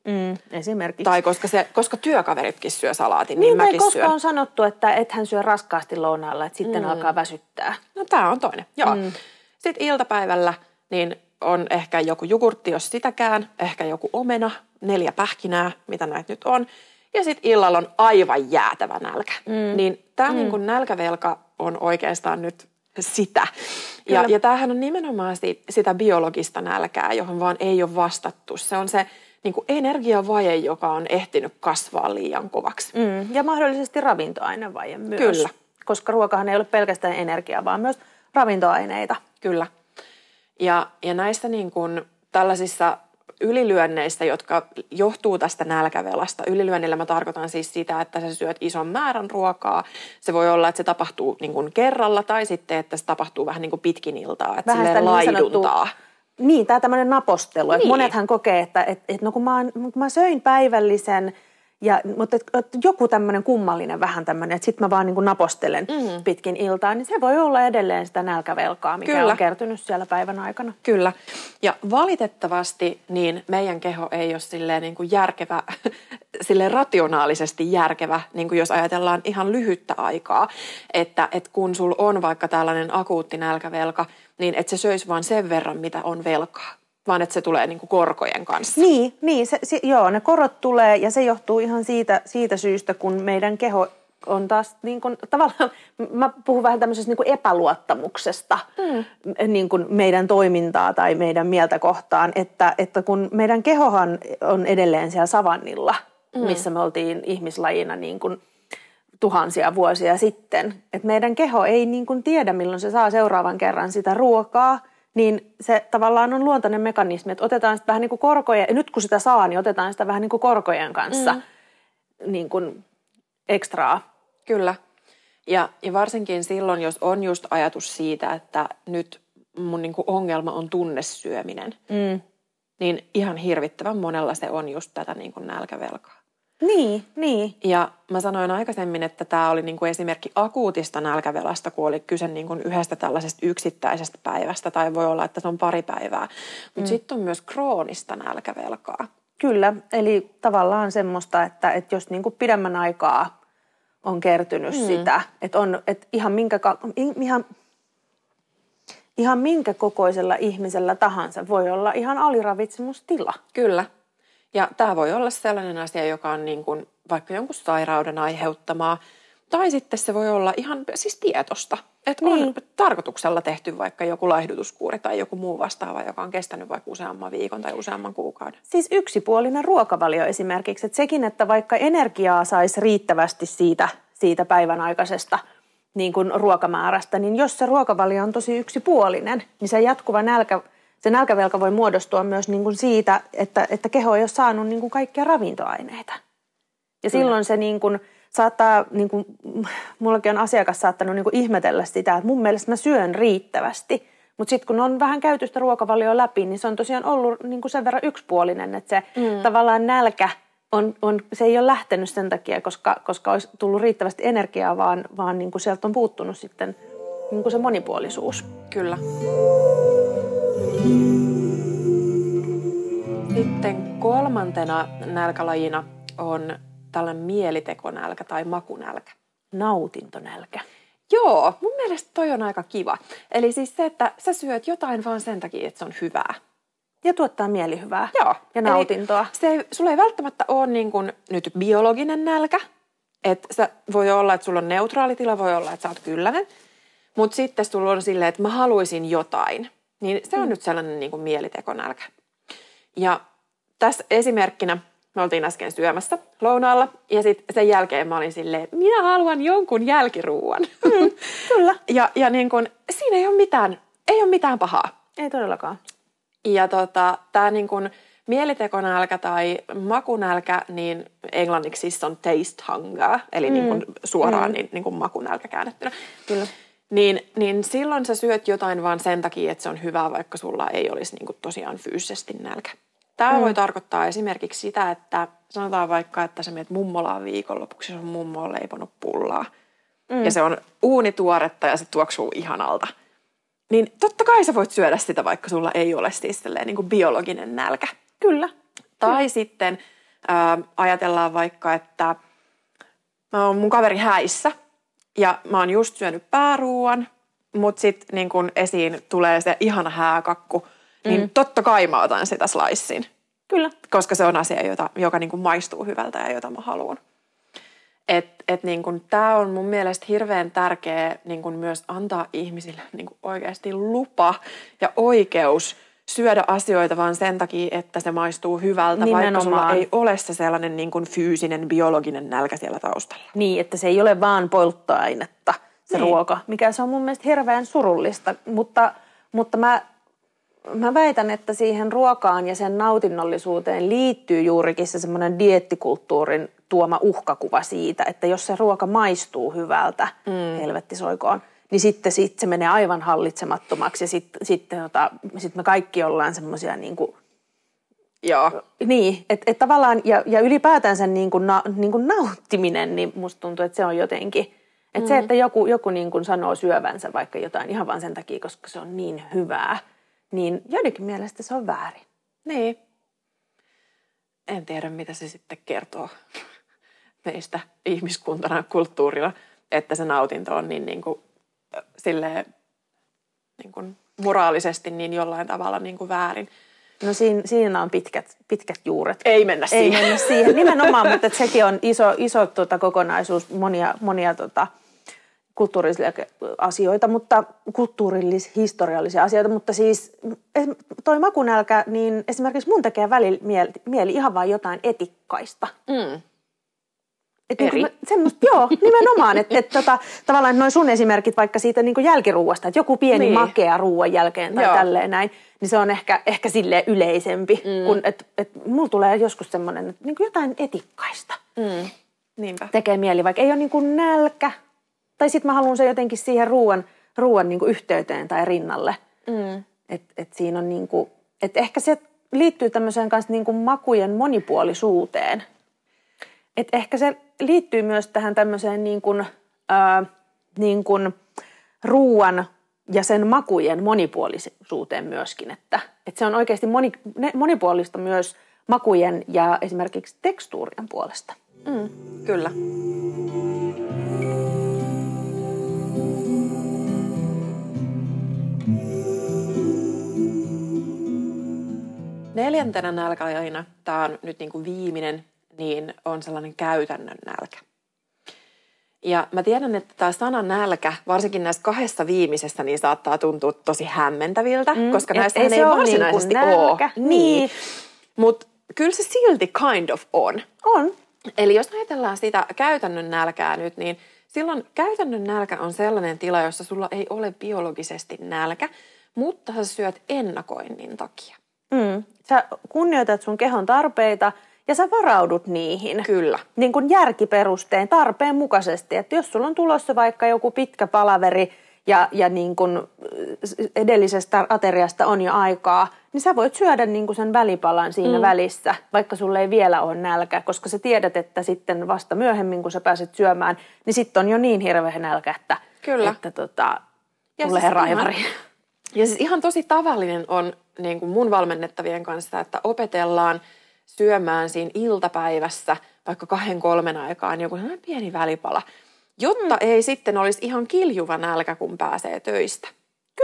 Mm, esimerkiksi. tai koska, se, koska työkaveritkin syö salaatin, niin, niin, mäkin koska syön. on sanottu, että et hän syö raskaasti lounaalla, että sitten mm. alkaa väsyttää. No tämä on toinen, joo. Mm. Sitten iltapäivällä niin on ehkä joku jogurtti, jos sitäkään, ehkä joku omena, neljä pähkinää, mitä näitä nyt on. Ja sitten illalla on aivan jäätävä nälkä. Mm. Niin tämä mm. niin nälkävelka on oikeastaan nyt sitä. Ja, Kyllä. ja tämähän on nimenomaan si- sitä biologista nälkää, johon vaan ei ole vastattu. Se on se niin kuin energiavaje, joka on ehtinyt kasvaa liian kovaksi. Mm. Ja mahdollisesti ravintoainevaje myös. Kyllä. Koska ruokahan ei ole pelkästään energiaa, vaan myös ravintoaineita. Kyllä. Ja, ja näissä niin kuin tällaisissa ylilyönneissä, jotka johtuu tästä nälkävelasta. Ylilyönnillä mä tarkoitan siis sitä, että sä syöt ison määrän ruokaa. Se voi olla, että se tapahtuu niin kuin kerralla tai sitten, että se tapahtuu vähän niin kuin pitkin iltaa, että vähän sitä niin laiduntaa. Niin, tämä tämmöinen napostelu. Niin. Että monethan kokee, että et, et no kun mä, kun mä söin päivällisen – ja, mutta et, et joku tämmöinen kummallinen vähän tämmöinen, että sitten mä vaan niin kuin napostelen mm. pitkin iltaa, niin se voi olla edelleen sitä nälkävelkaa, mikä Kyllä. on kertynyt siellä päivän aikana. Kyllä. Ja valitettavasti niin meidän keho ei ole silleen niin kuin järkevä, silleen rationaalisesti järkevä, niin kuin jos ajatellaan ihan lyhyttä aikaa, että, että kun sul on vaikka tällainen akuutti nälkävelka, niin että se söisi vain sen verran, mitä on velkaa vaan että se tulee niin kuin korkojen kanssa. Niin, niin se, se, joo, ne korot tulee ja se johtuu ihan siitä, siitä syystä, kun meidän keho on taas niin kuin, tavallaan, mä puhun vähän tämmöisestä niin kuin epäluottamuksesta mm. niin kuin meidän toimintaa tai meidän mieltä kohtaan, että, että kun meidän kehohan on edelleen siellä savannilla, mm. missä me oltiin ihmislajina niin kuin tuhansia vuosia sitten, että meidän keho ei niin kuin tiedä, milloin se saa seuraavan kerran sitä ruokaa – niin se tavallaan on luontainen mekanismi, että otetaan sitä vähän niin kuin korkojen, nyt kun sitä saa, niin otetaan sitä vähän niin kuin korkojen kanssa mm. niin kuin ekstraa. Kyllä. Ja, ja varsinkin silloin, jos on just ajatus siitä, että nyt mun niin kuin ongelma on tunnesyöminen, mm. niin ihan hirvittävän monella se on just tätä niin kuin nälkävelkaa. Niin, niin. Ja mä sanoin aikaisemmin, että tämä oli niinku esimerkki akuutista nälkävelasta, kun oli kyse niinku yhdestä tällaisesta yksittäisestä päivästä, tai voi olla, että se on pari päivää. Mutta mm. sitten on myös kroonista nälkävelkaa. Kyllä, eli tavallaan semmoista, että, että jos niinku pidemmän aikaa on kertynyt mm. sitä, että on että ihan, minkä, ihan, ihan minkä kokoisella ihmisellä tahansa voi olla ihan aliravitsemustila. Kyllä. Ja tämä voi olla sellainen asia, joka on niin kuin vaikka jonkun sairauden aiheuttamaa, tai sitten se voi olla ihan siis tietosta. Että niin. on tarkoituksella tehty vaikka joku laihdutuskuuri tai joku muu vastaava, joka on kestänyt vaikka useamman viikon tai useamman kuukauden. Siis yksipuolinen ruokavalio esimerkiksi. Että sekin, että vaikka energiaa saisi riittävästi siitä, siitä päivän aikaisesta niin kuin ruokamäärästä, niin jos se ruokavalio on tosi yksipuolinen, niin se jatkuva nälkä se nälkävelka voi muodostua myös niin kuin siitä, että, että keho ei ole saanut niin kuin kaikkia ravintoaineita. Ja Kyllä. silloin se niin kuin saattaa, niin kuin, mullakin on asiakas saattanut niin kuin ihmetellä sitä, että mun mielestä mä syön riittävästi. Mutta sitten kun on vähän käyty sitä ruokavalioa läpi, niin se on tosiaan ollut niin kuin sen verran yksipuolinen, että se mm. tavallaan nälkä on, on, se ei ole lähtenyt sen takia, koska, koska olisi tullut riittävästi energiaa, vaan, vaan niin kuin sieltä on puuttunut sitten niin kuin se monipuolisuus. Kyllä. Sitten kolmantena nälkälajina on tällainen mielitekonälkä tai makunälkä. Nautintonälkä. Joo, mun mielestä toi on aika kiva. Eli siis se, että sä syöt jotain vaan sen takia, että se on hyvää. Ja tuottaa mielihyvää. Joo. Ja nautintoa. Eli se ei, sulla ei välttämättä ole niin kuin nyt biologinen nälkä. Että voi olla, että sulla on neutraali tila, voi olla, että sä oot kylläinen. Mutta sitten sulla on silleen, että mä haluaisin jotain. Niin se on mm. nyt sellainen niin kuin mielitekonälkä. Ja tässä esimerkkinä me oltiin äsken syömässä lounaalla ja sitten sen jälkeen mä olin silleen, minä haluan jonkun jälkiruuan. Mm, kyllä. ja ja niin kun, siinä ei ole mitään, ei ole mitään pahaa. Ei todellakaan. Ja tota, tämä niin kun mielitekonälkä tai makunälkä, niin englanniksi siis on taste hunger, eli mm. niin kun suoraan mm. niin, niin kun makunälkä käännettynä. Kyllä. Niin, niin silloin sä syöt jotain vaan sen takia, että se on hyvää, vaikka sulla ei olisi niin kuin tosiaan fyysisesti nälkä. Tämä mm. voi tarkoittaa esimerkiksi sitä, että sanotaan vaikka, että sä menet mummolaan viikonlopuksi, sun mummo on leiponut pullaa. Mm. Ja se on uunituoretta ja se tuoksuu ihanalta. Niin totta kai sä voit syödä sitä, vaikka sulla ei ole siis niin kuin biologinen nälkä. Kyllä. Tai mm. sitten ää, ajatellaan vaikka, että mä oon mun kaveri häissä ja mä oon just syönyt pääruuan, mutta sitten niin kun esiin tulee se ihana hääkakku, niin mm. totta kai mä otan sitä slicein. Kyllä. Koska se on asia, jota, joka niin kuin maistuu hyvältä ja jota mä haluan. Et, et niin kuin, tämä on mun mielestä hirveän tärkeä niin kuin myös antaa ihmisille niin kuin oikeasti lupa ja oikeus syödä asioita vaan sen takia, että se maistuu hyvältä, Nimenomaan. vaikka sulla ei ole se sellainen niin kuin fyysinen, biologinen nälkä siellä taustalla. Niin, että se ei ole vaan polttoainetta se niin. ruoka, mikä se on mun mielestä hirveän surullista, mutta, mutta mä mä väitän, että siihen ruokaan ja sen nautinnollisuuteen liittyy juurikin se semmoinen diettikulttuurin tuoma uhkakuva siitä, että jos se ruoka maistuu hyvältä, mm. helvetti soikoon, niin sitten sit se menee aivan hallitsemattomaksi ja sitten sit, tota, sit me kaikki ollaan semmoisia niin kuin, Joo. Niin, että et tavallaan, ja, ja ylipäätään sen niin kuin na, niin kuin nauttiminen, niin musta tuntuu, että se on jotenkin, että mm. se, että joku, joku niin kuin sanoo syövänsä vaikka jotain ihan vaan sen takia, koska se on niin hyvää, niin joidenkin mielestä se on väärin. Niin. En tiedä, mitä se sitten kertoo meistä ihmiskuntana, kulttuurina, että se nautinto on niin, niin kuin, silleen, niin kuin moraalisesti niin jollain tavalla niin kuin väärin. No siinä, siinä on pitkät, pitkät juuret. Ei mennä siihen. Ei mennä siihen nimenomaan, mutta että sekin on iso, iso tota, kokonaisuus, monia, monia tota, kulttuurillisia asioita, mutta kulttuurillis-historiallisia asioita, mutta siis toi makunälkä, niin esimerkiksi mun tekee välillä mieli, mieli ihan vain jotain etikkaista. Mm. Et Eri. Niin mä, semmoista, joo, nimenomaan. Että et, tota, tavallaan noin sun esimerkit vaikka siitä niin jälkiruuasta, että joku pieni niin. makea ruoan jälkeen tai joo. tälleen näin, niin se on ehkä, ehkä sille yleisempi. Mm. Kun, et, et, mulla tulee joskus semmoinen, että niin jotain etikkaista mm. Niinpä. tekee mieli, vaikka ei ole niin kuin nälkä. Tai sitten mä haluan se jotenkin siihen ruoan, ruoan niin yhteyteen tai rinnalle. Mm. Että et siinä on niin kuin, et ehkä se liittyy tämmöiseen kanssa niin kuin makujen monipuolisuuteen. Et ehkä se liittyy myös tähän tämmöiseen niin kuin, ää, niin kuin ruuan ja sen makujen monipuolisuuteen myöskin, että, että se on oikeasti moni, monipuolista myös makujen ja esimerkiksi tekstuurien puolesta. Mm, kyllä. Neljäntenä nälkäajana, tämä on nyt niin kuin viimeinen, niin on sellainen käytännön nälkä. Ja mä tiedän, että tämä sana nälkä, varsinkin näissä kahdessa viimeisessä, niin saattaa tuntua tosi hämmentäviltä, mm, koska näistä ei, ei varsinaisesti niin ole. Niin. niin. Mutta kyllä se silti kind of on. On. Eli jos ajatellaan sitä käytännön nälkää nyt, niin silloin käytännön nälkä on sellainen tila, jossa sulla ei ole biologisesti nälkä, mutta sä syöt ennakoinnin takia. Mm. Sä kunnioitat sun kehon tarpeita – ja sä varaudut niihin. Kyllä. Niin kuin järkiperusteen, tarpeen mukaisesti. Että jos sulla on tulossa vaikka joku pitkä palaveri ja, ja niin kuin edellisestä ateriasta on jo aikaa, niin sä voit syödä niin kuin sen välipalan siinä mm. välissä, vaikka sulle ei vielä ole nälkä, koska sä tiedät, että sitten vasta myöhemmin, kun sä pääset syömään, niin sitten on jo niin hirveä nälkä, että, Kyllä. että tota, ja tulee siis raivari. Ihan, ja siis ihan tosi tavallinen on niin kuin mun valmennettavien kanssa, että opetellaan – syömään siinä iltapäivässä vaikka kahden kolmen aikaan joku pieni välipala, jotta mm. ei sitten olisi ihan kiljuva nälkä, kun pääsee töistä.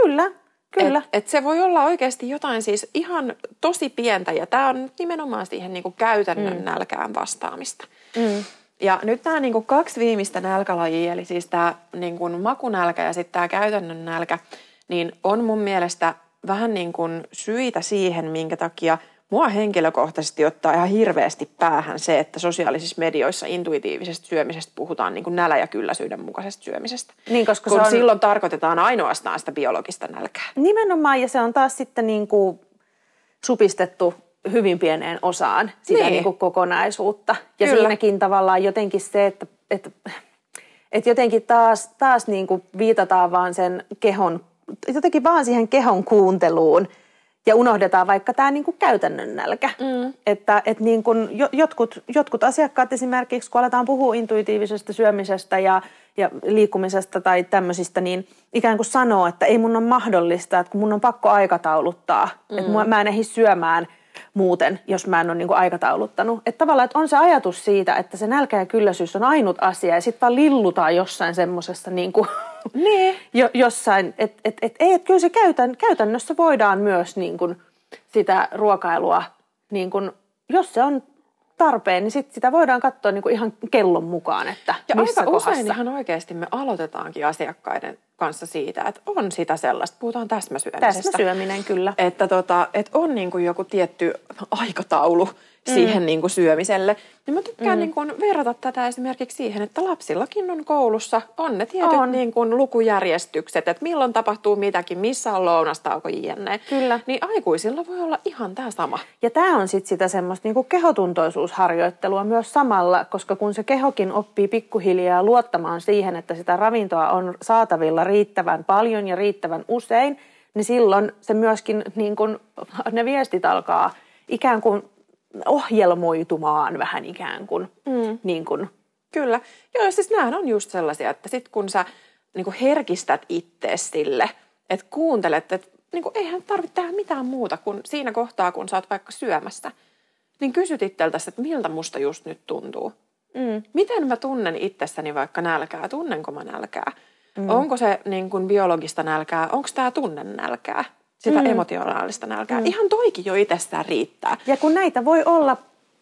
Kyllä, kyllä. Et, et se voi olla oikeasti jotain siis ihan tosi pientä ja tämä on nimenomaan siihen niinku käytännön mm. nälkään vastaamista. Mm. Ja nyt nämä niinku kaksi viimeistä nälkälajia, eli siis tämä niinku makunälkä ja sitten tämä käytännön nälkä, niin on mun mielestä vähän niin kuin syitä siihen, minkä takia – Mua henkilökohtaisesti ottaa ihan hirveästi päähän se, että sosiaalisissa medioissa intuitiivisesta syömisestä puhutaan niin kuin nälä- ja kylläisyyden mukaisesta syömisestä. Niin, koska Kun se on... silloin tarkoitetaan ainoastaan sitä biologista nälkää. Nimenomaan, ja se on taas sitten niin kuin supistettu hyvin pieneen osaan sitä niin. Niin kuin kokonaisuutta. Ja Kyllä. siinäkin tavallaan jotenkin se, että, että, että jotenkin taas, taas niin kuin viitataan vaan sen kehon, jotenkin vaan siihen kehon kuunteluun – ja unohdetaan vaikka tämä niin kuin käytännön nälkä. Mm. Että, että niin kuin jotkut, jotkut asiakkaat esimerkiksi, kun aletaan puhua intuitiivisesta syömisestä ja, ja liikkumisesta tai tämmöisistä, niin ikään kuin sanoo, että ei mun ole mahdollista, että kun mun on pakko aikatauluttaa, mm. että mä en ehdi syömään – muuten, jos mä en ole niin kuin aikatauluttanut. Että tavallaan, että on se ajatus siitä, että se nälkä ja kylläisyys on ainut asia ja sitten vaan lillutaan jossain semmoisessa niin kuin niin. jo, jossain, et, et, et, et, kyllä se käytän, käytännössä voidaan myös niin kuin sitä ruokailua, niin kuin, jos se on tarpeen, niin sit sitä voidaan katsoa niin kuin ihan kellon mukaan, että ja missä aika kohdassa. usein ihan oikeasti me aloitetaankin asiakkaiden kanssa siitä, että on sitä sellaista, puhutaan täsmäsyömisestä. Täsmäsyöminen, kyllä. Että, tota, että on niin kuin joku tietty aikataulu siihen niin kuin syömiselle. Niin mä tykkään mm. niin kuin verrata tätä esimerkiksi siihen, että lapsillakin on koulussa, on ne tietyt on. Niin kuin lukujärjestykset, että milloin tapahtuu mitäkin, missä on lounastauko jne. Kyllä. Niin aikuisilla voi olla ihan tämä sama. Ja tämä on sitten sitä semmoista niin kuin kehotuntoisuusharjoittelua myös samalla, koska kun se kehokin oppii pikkuhiljaa luottamaan siihen, että sitä ravintoa on saatavilla riittävän paljon ja riittävän usein, niin silloin se myöskin, niin kuin, ne viestit alkaa ikään kuin ohjelmoitumaan vähän ikään kuin. Mm. Niin kuin. Kyllä. Joo, siis nämä on just sellaisia, että sit kun sä niin kuin herkistät itse sille, että kuuntelet, että niin kuin, eihän tarvitse tehdä mitään muuta kuin siinä kohtaa, kun sä oot vaikka syömässä, niin kysyt itseltäsi, että miltä musta just nyt tuntuu. Mm. Miten mä tunnen itsessäni vaikka nälkää? Tunnenko mä nälkää? Mm. Onko se niin kuin biologista nälkää? Onko tämä tunnen nälkää? Sitä mm. emotionaalista nälkää. Mm. Ihan toikin jo itsestään riittää. Ja kun näitä voi olla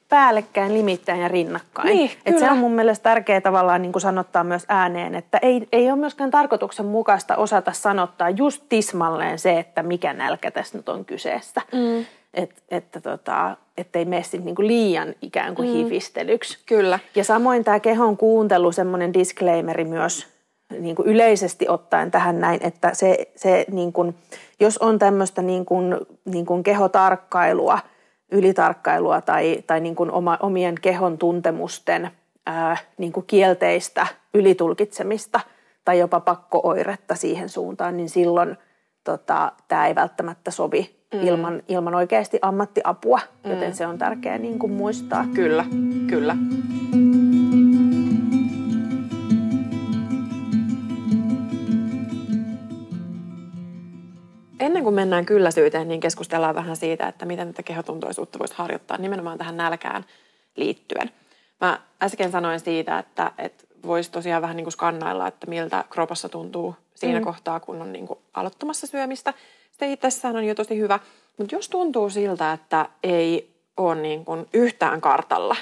päällekkäin, limittäin ja rinnakkain. Niin, Et se on mun mielestä tärkeää tavallaan niin kuin sanottaa myös ääneen, että ei, ei ole myöskään tarkoituksenmukaista osata sanottaa just tismalleen se, että mikä nälkä tässä nyt on kyseessä. Mm. Et, että tota, ettei mene niin kuin liian ikään kuin mm. hivistelyksi. Kyllä. Ja samoin tämä kehon kuuntelu, semmoinen disclaimeri myös niin kuin yleisesti ottaen tähän näin, että se, se niin kuin, jos on tämmöistä niin kuin, niin kuin kehotarkkailua, ylitarkkailua tai, tai niin kuin oma, omien kehon tuntemusten ää, niin kuin kielteistä ylitulkitsemista tai jopa pakkooiretta siihen suuntaan, niin silloin tota, tämä ei välttämättä sovi mm. ilman, ilman oikeasti ammattiapua, joten mm. se on tärkeää niin kuin muistaa. Kyllä, kyllä. Ennen kuin mennään kylläisyyteen, niin keskustellaan vähän siitä, että miten tätä kehotuntoisuutta voisi harjoittaa nimenomaan tähän nälkään liittyen. Mä äsken sanoin siitä, että, että voisi tosiaan vähän niin kuin skannailla, että miltä kropassa tuntuu siinä mm. kohtaa, kun on niin kuin aloittamassa syömistä. Se itsessään on jo tosi hyvä. Mutta jos tuntuu siltä, että ei ole niin kuin yhtään kartalla,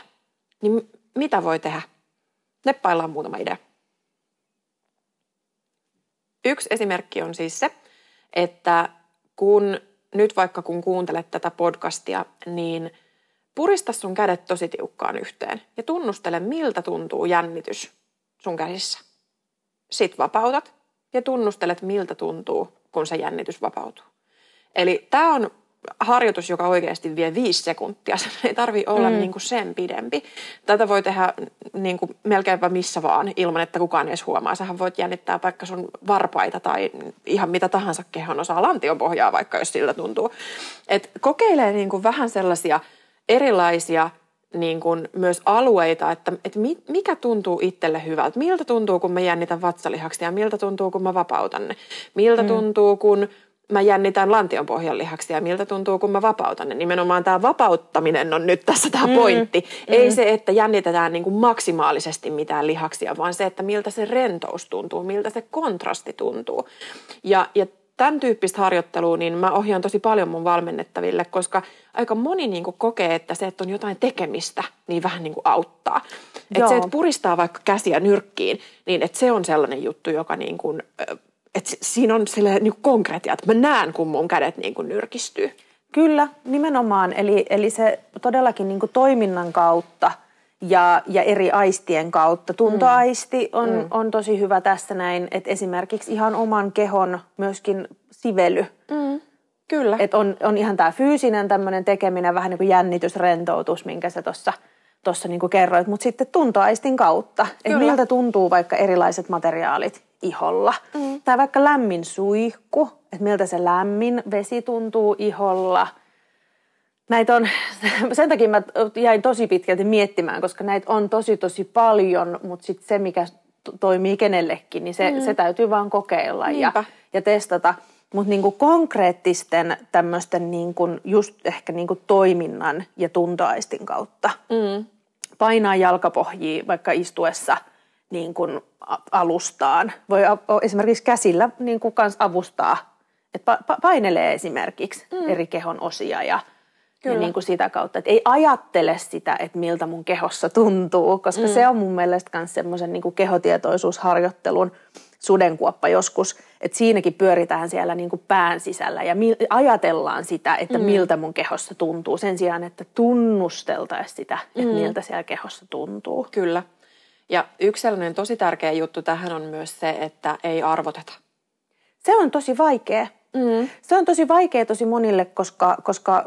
niin mitä voi tehdä? Neppaillaan muutama idea. Yksi esimerkki on siis se, että kun nyt vaikka kun kuuntelet tätä podcastia, niin purista sun kädet tosi tiukkaan yhteen ja tunnustele, miltä tuntuu jännitys sun käsissä. Sitten vapautat ja tunnustelet, miltä tuntuu, kun se jännitys vapautuu. Eli tämä on harjoitus, joka oikeasti vie viisi sekuntia. Se ei tarvi olla mm. niin kuin sen pidempi. Tätä voi tehdä niin kuin melkeinpä missä vaan, ilman että kukaan edes huomaa. Sähän voit jännittää vaikka sun varpaita tai ihan mitä tahansa kehon osaa, lantion pohjaa vaikka, jos siltä tuntuu. Et kokeilee niin kuin vähän sellaisia erilaisia niin kuin myös alueita, että, että mikä tuntuu itselle hyvältä. Miltä tuntuu, kun mä jännitän vatsalihaksia, miltä tuntuu, kun mä vapautan ne. Miltä mm. tuntuu, kun mä jännitän lantion pohjan lihaksi ja miltä tuntuu, kun mä vapautan ne. Nimenomaan tämä vapauttaminen on nyt tässä tämä mm, pointti. Mm. Ei se, että jännitetään niin kuin maksimaalisesti mitään lihaksia, vaan se, että miltä se rentous tuntuu, miltä se kontrasti tuntuu. Ja, ja tämän tyyppistä harjoittelua niin mä ohjaan tosi paljon mun valmennettaville, koska aika moni niin kuin kokee, että se, että on jotain tekemistä, niin vähän niin kuin auttaa. Että se, että puristaa vaikka käsiä nyrkkiin, niin että se on sellainen juttu, joka niin kuin, että siinä on sellainen niin konkreettia, että mä näen, kun mun kädet niin kuin nyrkistyy. Kyllä, nimenomaan. Eli, eli se todellakin niin kuin toiminnan kautta ja, ja eri aistien kautta. Tuntoaisti on, mm. on tosi hyvä tässä näin, että esimerkiksi ihan oman kehon myöskin sively. Mm. Kyllä. Et on, on ihan tämä fyysinen tämmöinen tekeminen, vähän niin kuin jännitys, rentoutus, minkä sä tuossa tuossa niin kerroit, mutta sitten tuntoaistin kautta, että miltä tuntuu vaikka erilaiset materiaalit iholla. Mm. Tai vaikka lämmin suihku, että miltä se lämmin vesi tuntuu iholla. Näitä on, sen takia mä jäin tosi pitkälti miettimään, koska näitä on tosi tosi paljon, mutta sitten se, mikä toimii kenellekin, niin se, mm. se täytyy vaan kokeilla ja, ja testata. Mutta niinku konkreettisten tämmöisten niinku just ehkä niinku toiminnan ja tuntoaistin kautta. Mm. Painaa jalkapohjia vaikka istuessa – niin kuin alustaan. Voi esimerkiksi käsillä niin kuin kans avustaa, että painelee esimerkiksi mm. eri kehon osia ja, ja niin kuin sitä kautta, että ei ajattele sitä, että miltä mun kehossa tuntuu, koska mm. se on mun mielestä myös semmoisen niin kehotietoisuusharjoittelun sudenkuoppa joskus, että siinäkin pyöritään siellä niin kuin pään sisällä ja mi- ajatellaan sitä, että mm. miltä mun kehossa tuntuu sen sijaan, että tunnusteltaisiin sitä, että mm. miltä siellä kehossa tuntuu. Kyllä. Ja yksi sellainen tosi tärkeä juttu tähän on myös se, että ei arvoteta. Se on tosi vaikea. Mm. Se on tosi vaikea tosi monille, koska, koska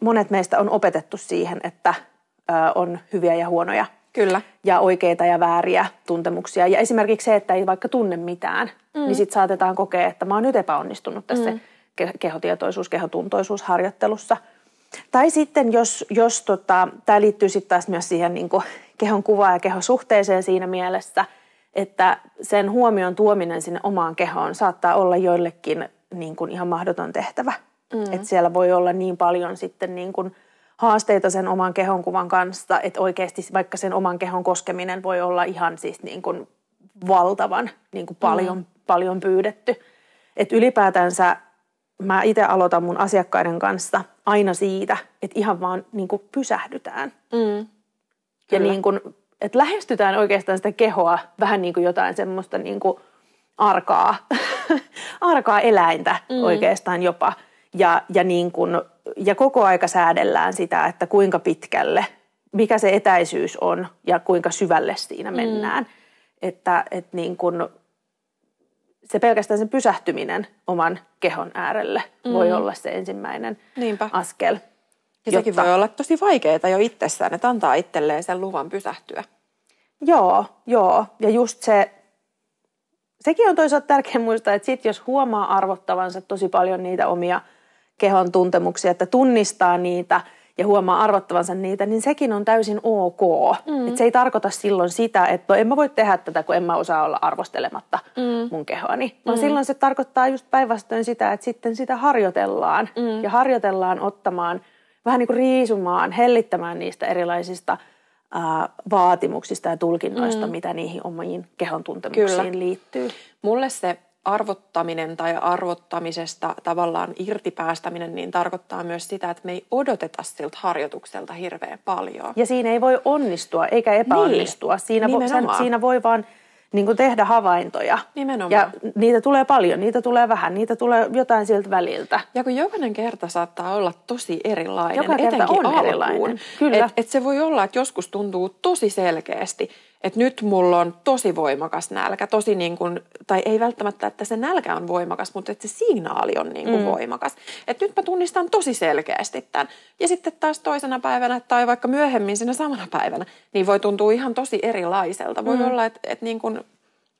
monet meistä on opetettu siihen, että ö, on hyviä ja huonoja. Kyllä. Ja oikeita ja vääriä tuntemuksia. Ja esimerkiksi se, että ei vaikka tunne mitään, mm. niin sitten saatetaan kokea, että mä oon nyt epäonnistunut tässä mm. kehotietoisuus, kehotuntoisuusharjoittelussa. Tai sitten jos, jos tota, tämä liittyy sitten taas myös siihen niin kuin kehon kuvaan ja kehosuhteeseen siinä mielessä, että sen huomion tuominen sinne omaan kehoon saattaa olla joillekin niin kuin ihan mahdoton tehtävä. Mm. Että siellä voi olla niin paljon sitten niin kuin haasteita sen oman kehonkuvan kanssa, että oikeasti vaikka sen oman kehon koskeminen voi olla ihan siis niin kuin valtavan niin kuin paljon, mm. paljon pyydetty. Että ylipäätänsä mä itse aloitan mun asiakkaiden kanssa aina siitä, että ihan vaan niin kuin pysähdytään. Mm. Ja niin kuin, että lähestytään oikeastaan sitä kehoa vähän niin kuin jotain semmoista niin kuin arkaa, arkaa eläintä mm. oikeastaan jopa. Ja, ja, niin kuin, ja koko aika säädellään sitä, että kuinka pitkälle, mikä se etäisyys on ja kuinka syvälle siinä mm. mennään. Mm. Että, että niin kuin, se pelkästään sen pysähtyminen oman kehon äärelle mm. voi olla se ensimmäinen Niinpä. askel. Ja jotta... sekin voi olla tosi vaikeaa jo itsessään, että antaa itselleen sen luvan pysähtyä. Joo, joo. Ja just se, sekin on toisaalta tärkeä muistaa, että sit jos huomaa arvottavansa tosi paljon niitä omia kehon tuntemuksia, että tunnistaa niitä ja huomaa arvottavansa niitä, niin sekin on täysin ok. Mm. Et se ei tarkoita silloin sitä, että no en mä voi tehdä tätä, kun en mä osaa olla arvostelematta mm. mun kehoani. Vaan mm. silloin se tarkoittaa just päinvastoin sitä, että sitten sitä harjoitellaan mm. ja harjoitellaan ottamaan – vähän niin kuin riisumaan, hellittämään niistä erilaisista ää, vaatimuksista ja tulkinnoista, mm. mitä niihin omiin kehon tuntemuksiin Kyllä. liittyy. Mulle se arvottaminen tai arvottamisesta tavallaan irtipäästäminen, niin tarkoittaa myös sitä, että me ei odoteta siltä harjoitukselta hirveän paljon. Ja siinä ei voi onnistua eikä epäonnistua. Niin, siinä, vo, sen, siinä voi vaan niin kuin tehdä havaintoja. Nimenomaan. Ja niitä tulee paljon, niitä tulee vähän, niitä tulee jotain siltä väliltä. Ja kun jokainen kerta saattaa olla tosi erilainen, Joka kerta on alkuun, erilainen, kyllä. Et, et se voi olla, että joskus tuntuu tosi selkeästi, että nyt mulla on tosi voimakas nälkä, tosi niin kuin, tai ei välttämättä, että se nälkä on voimakas, mutta että se signaali on niin kuin mm. voimakas. Että nyt mä tunnistan tosi selkeästi tämän. Ja sitten taas toisena päivänä tai vaikka myöhemmin siinä samana päivänä, niin voi tuntua ihan tosi erilaiselta. Voi mm. olla, että, että niin kuin,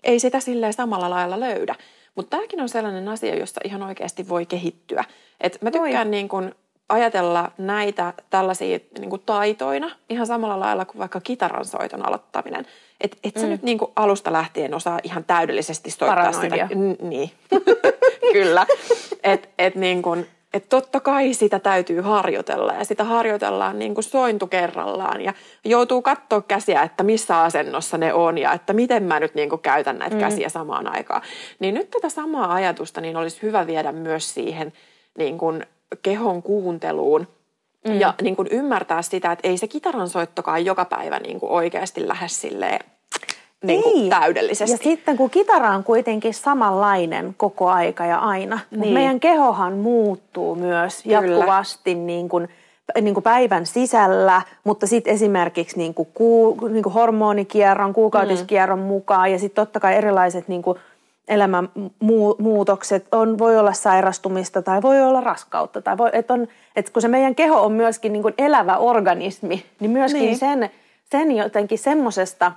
ei sitä silleen samalla lailla löydä. Mutta tämäkin on sellainen asia, josta ihan oikeasti voi kehittyä. Et mä tykkään voi. niin kuin ajatella näitä tällaisia niin kuin taitoina ihan samalla lailla kuin vaikka kitaran soiton aloittaminen. Että et sä mm. nyt niin kuin alusta lähtien osaa ihan täydellisesti soittaa Paranoidia. sitä. N- niin, kyllä. Että et niin kuin, et totta kai sitä täytyy harjoitella ja sitä harjoitellaan niin kuin sointu kerrallaan ja joutuu katsoa käsiä, että missä asennossa ne on ja että miten mä nyt niin kuin käytän näitä mm. käsiä samaan aikaan. Niin nyt tätä samaa ajatusta niin olisi hyvä viedä myös siihen niin kuin kehon kuunteluun mm. ja niin kuin ymmärtää sitä, että ei se kitaran soittokaan joka päivä niin kuin oikeasti lähde silleen niin kuin täydellisesti. Ja sitten kun kitara on kuitenkin samanlainen koko aika ja aina, niin. mutta meidän kehohan muuttuu myös Kyllä. jatkuvasti niin kuin, niin kuin päivän sisällä, mutta sitten esimerkiksi niin kuin, kuu, niin kuin hormonikierron, kuukautiskierron mm. mukaan ja sitten totta kai erilaiset niin kuin, elämänmuutokset, on, voi olla sairastumista tai voi olla raskautta. Tai voi, et on, et kun se meidän keho on myöskin niin kuin elävä organismi, niin myöskin niin. Sen, sen jotenkin semmoisesta,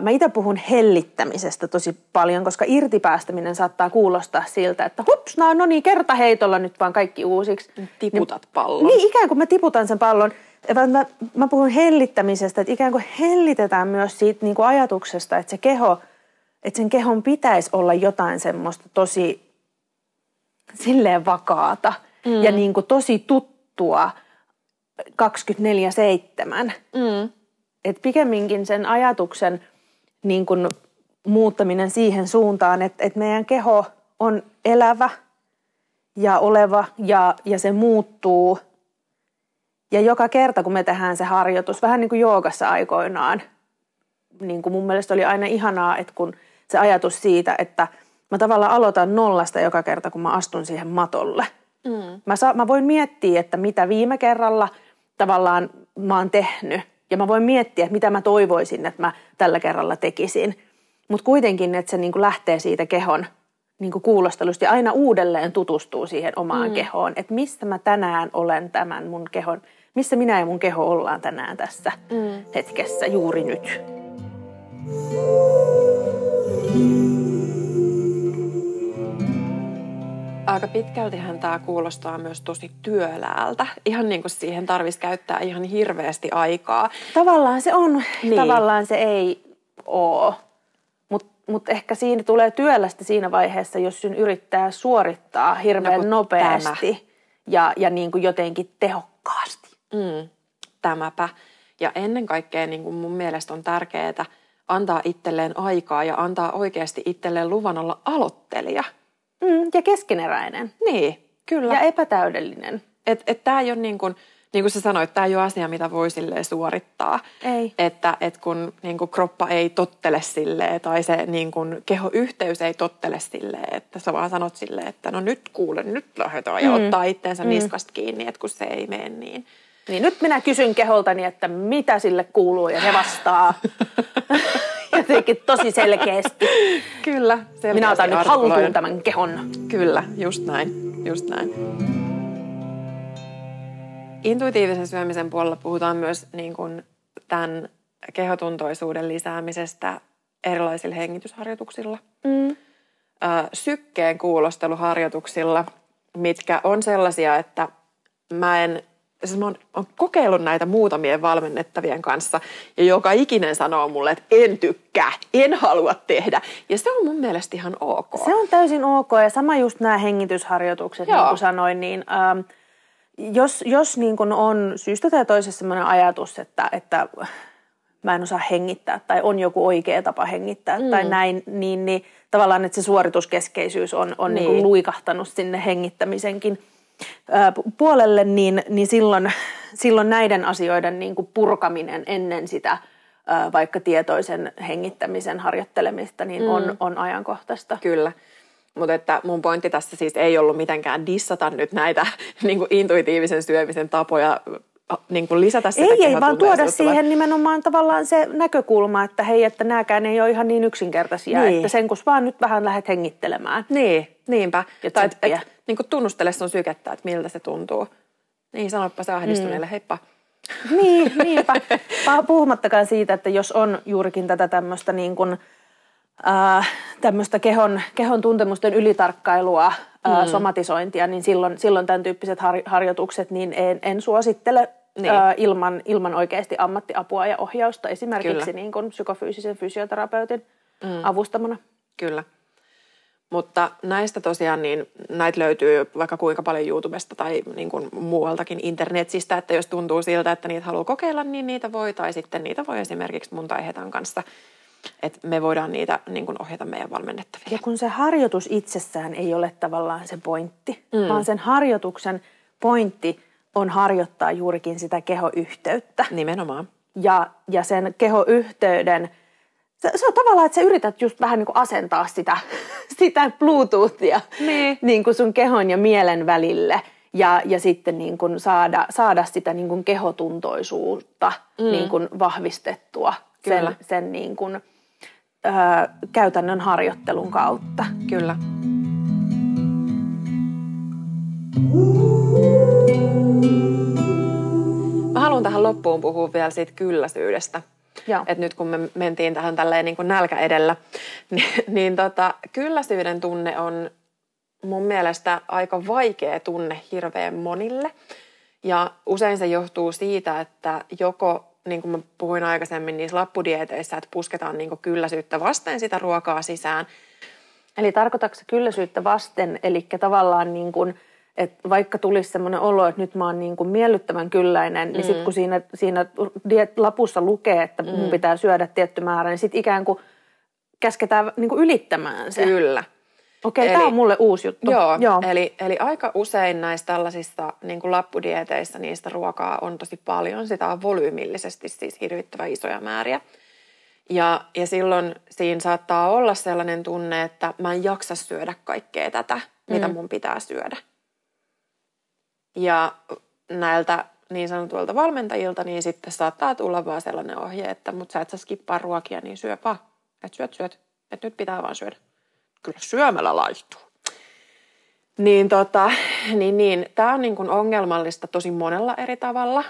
mä itse puhun hellittämisestä tosi paljon, koska irtipäästäminen saattaa kuulostaa siltä, että hups, no, no niin, kertaheitolla nyt vaan kaikki uusiksi. Tiputat pallon. Niin, ikään kuin mä tiputan sen pallon. Mä, mä puhun hellittämisestä, että ikään kuin hellitetään myös siitä niin kuin ajatuksesta, että se keho – että sen kehon pitäisi olla jotain semmoista tosi silleen vakaata mm. ja niin kuin tosi tuttua 24-7. Mm. Et pikemminkin sen ajatuksen niin kuin muuttaminen siihen suuntaan, että, että meidän keho on elävä ja oleva ja, ja se muuttuu. Ja joka kerta, kun me tehdään se harjoitus, vähän niin kuin joogassa aikoinaan, niin kuin mun mielestä oli aina ihanaa, että kun – se ajatus siitä, että mä tavallaan aloitan nollasta joka kerta, kun mä astun siihen matolle. Mm. Mä, sa- mä voin miettiä, että mitä viime kerralla tavallaan mä oon tehnyt. Ja mä voin miettiä, että mitä mä toivoisin, että mä tällä kerralla tekisin. Mutta kuitenkin, että se niin kuin lähtee siitä kehon niin kuin kuulostelusta ja aina uudelleen tutustuu siihen omaan mm. kehoon. Että mistä mä tänään olen tämän mun kehon, missä minä ja mun keho ollaan tänään tässä mm. hetkessä juuri nyt. Aika pitkältihän tämä kuulostaa myös tosi työläältä. Ihan niin kuin siihen tarvitsisi käyttää ihan hirveästi aikaa. Tavallaan se on, niin. tavallaan se ei ole. Mutta mut ehkä siinä tulee työlästä siinä vaiheessa, jos sen yrittää suorittaa hirveän no, nopeasti tämä. ja, ja niin kuin jotenkin tehokkaasti. Mm, tämäpä. Ja ennen kaikkea niin kuin mun mielestä on tärkeää antaa itselleen aikaa ja antaa oikeasti itselleen luvan olla aloittelija. Mm, ja keskeneräinen. Niin, kyllä. Ja epätäydellinen. Että et tämä ei ole niin kuin, niin kuin sä sanoit, tämä ei ole asia, mitä voi suorittaa. Ei. Että et kun niin kuin kroppa ei tottele silleen tai se niin kuin kehoyhteys ei tottele silleen, että sä vaan sanot silleen, että no nyt kuulen, nyt lähdetään mm. ja ottaa itteensä mm. niskasta kiinni, että kun se ei mene niin. Niin nyt minä kysyn keholtani, että mitä sille kuuluu ja se vastaa jotenkin tosi selkeästi. Kyllä. Minä otan nyt haltuun tämän kehon. Kyllä, just näin, just näin. Intuitiivisen syömisen puolella puhutaan myös niin kuin tämän kehotuntoisuuden lisäämisestä erilaisilla hengitysharjoituksilla. Mm. Sykkeen kuulosteluharjoituksilla, mitkä on sellaisia, että mä en siis mä oon, oon kokeillut näitä muutamien valmennettavien kanssa ja joka ikinen sanoo mulle, että en tykkää, en halua tehdä. Ja se on mun mielestä ihan ok. Se on täysin ok ja sama just nämä hengitysharjoitukset, Joo. niin kuin sanoin, niin ähm, jos, jos niin kuin on syystä tai toisessa sellainen ajatus, että, että mä en osaa hengittää tai on joku oikea tapa hengittää mm. tai näin, niin, niin tavallaan että se suorituskeskeisyys on, on niin. Niin luikahtanut sinne hengittämisenkin – puolelle, niin, niin silloin, silloin näiden asioiden niin kuin purkaminen ennen sitä vaikka tietoisen hengittämisen harjoittelemista niin on, mm. on ajankohtaista. Kyllä. Mutta että mun pointti tässä siis ei ollut mitenkään dissata nyt näitä niin kuin intuitiivisen syömisen tapoja niin kuin lisätä sitä Ei, ei, vaan tuoda siihen nimenomaan tavallaan se näkökulma, että hei, että nääkään ei ole ihan niin yksinkertaisia, niin. että sen kun vaan nyt vähän lähdet hengittelemään. Niin, niinpä. Ja tai et, et, niin kuin tunnustele sun sykettä, että miltä se tuntuu. Niin, sanoppa se ahdistuneelle, mm. heippa. Niin, niinpä. Puhumattakaan siitä, että jos on juurikin tätä tämmöistä niin kuin, äh, tämmöistä kehon, kehon tuntemusten ylitarkkailua, äh, mm. somatisointia, niin silloin, silloin tämän tyyppiset har, harjoitukset niin en, en suosittele niin. äh, ilman, ilman oikeasti ammattiapua ja ohjausta, esimerkiksi niin kuin psykofyysisen fysioterapeutin mm. avustamana. Kyllä. Mutta näistä tosiaan, niin näitä löytyy vaikka kuinka paljon YouTubesta tai niin kuin muualtakin internetsistä, että jos tuntuu siltä, että niitä haluaa kokeilla, niin niitä voi, tai sitten niitä voi esimerkiksi mun tai Hetan kanssa, että me voidaan niitä niin kuin ohjata meidän valmennettaville. Ja kun se harjoitus itsessään ei ole tavallaan se pointti, mm. vaan sen harjoituksen pointti on harjoittaa juurikin sitä kehoyhteyttä. Nimenomaan. Ja, ja sen kehoyhteyden – se, se on tavallaan, että sä yrität just vähän niin kuin asentaa sitä, sitä Bluetoothia niin. Niin kuin sun kehon ja mielen välille ja, ja sitten niin kuin saada, saada sitä niin kuin kehotuntoisuutta mm. niin kuin vahvistettua Kyllä. sen, sen niin kuin, ö, käytännön harjoittelun kautta. Kyllä. Mä haluan tähän loppuun puhua vielä siitä kylläisyydestä. Et nyt kun me mentiin tähän tälleen niin kuin nälkä edellä, niin, niin tota, kylläisyyden tunne on mun mielestä aika vaikea tunne hirveän monille. Ja usein se johtuu siitä, että joko, niin kuin mä puhuin aikaisemmin niissä lappudieteissä, että pusketaan niin kylläisyyttä vasten sitä ruokaa sisään. Eli tarkoitatko kylläisyyttä vasten, eli tavallaan niin kuin – että vaikka tulisi semmoinen olo, että nyt mä oon niin kuin miellyttävän kylläinen, mm. niin sitten kun siinä, siinä lapussa lukee, että mun mm. pitää syödä tietty määrä, niin sitten ikään kuin käsketään niin kuin ylittämään se. Kyllä. Okei, tämä on mulle uusi juttu. Joo, joo. Eli, eli aika usein näissä tällaisissa niin kuin lappudieteissa niistä ruokaa on tosi paljon. Sitä on volyymillisesti siis hirvittävän isoja määriä. Ja, ja silloin siinä saattaa olla sellainen tunne, että mä en jaksa syödä kaikkea tätä, mitä mm. mun pitää syödä. Ja näiltä niin sanotuilta valmentajilta, niin sitten saattaa tulla vaan sellainen ohje, että mut sä et saa skippaa ruokia, niin syöpä. Et syöt, syöt. Et nyt pitää vaan syödä. Kyllä syömällä laittuu. Niin, tota, niin, niin. tämä on niin kuin ongelmallista tosi monella eri tavalla.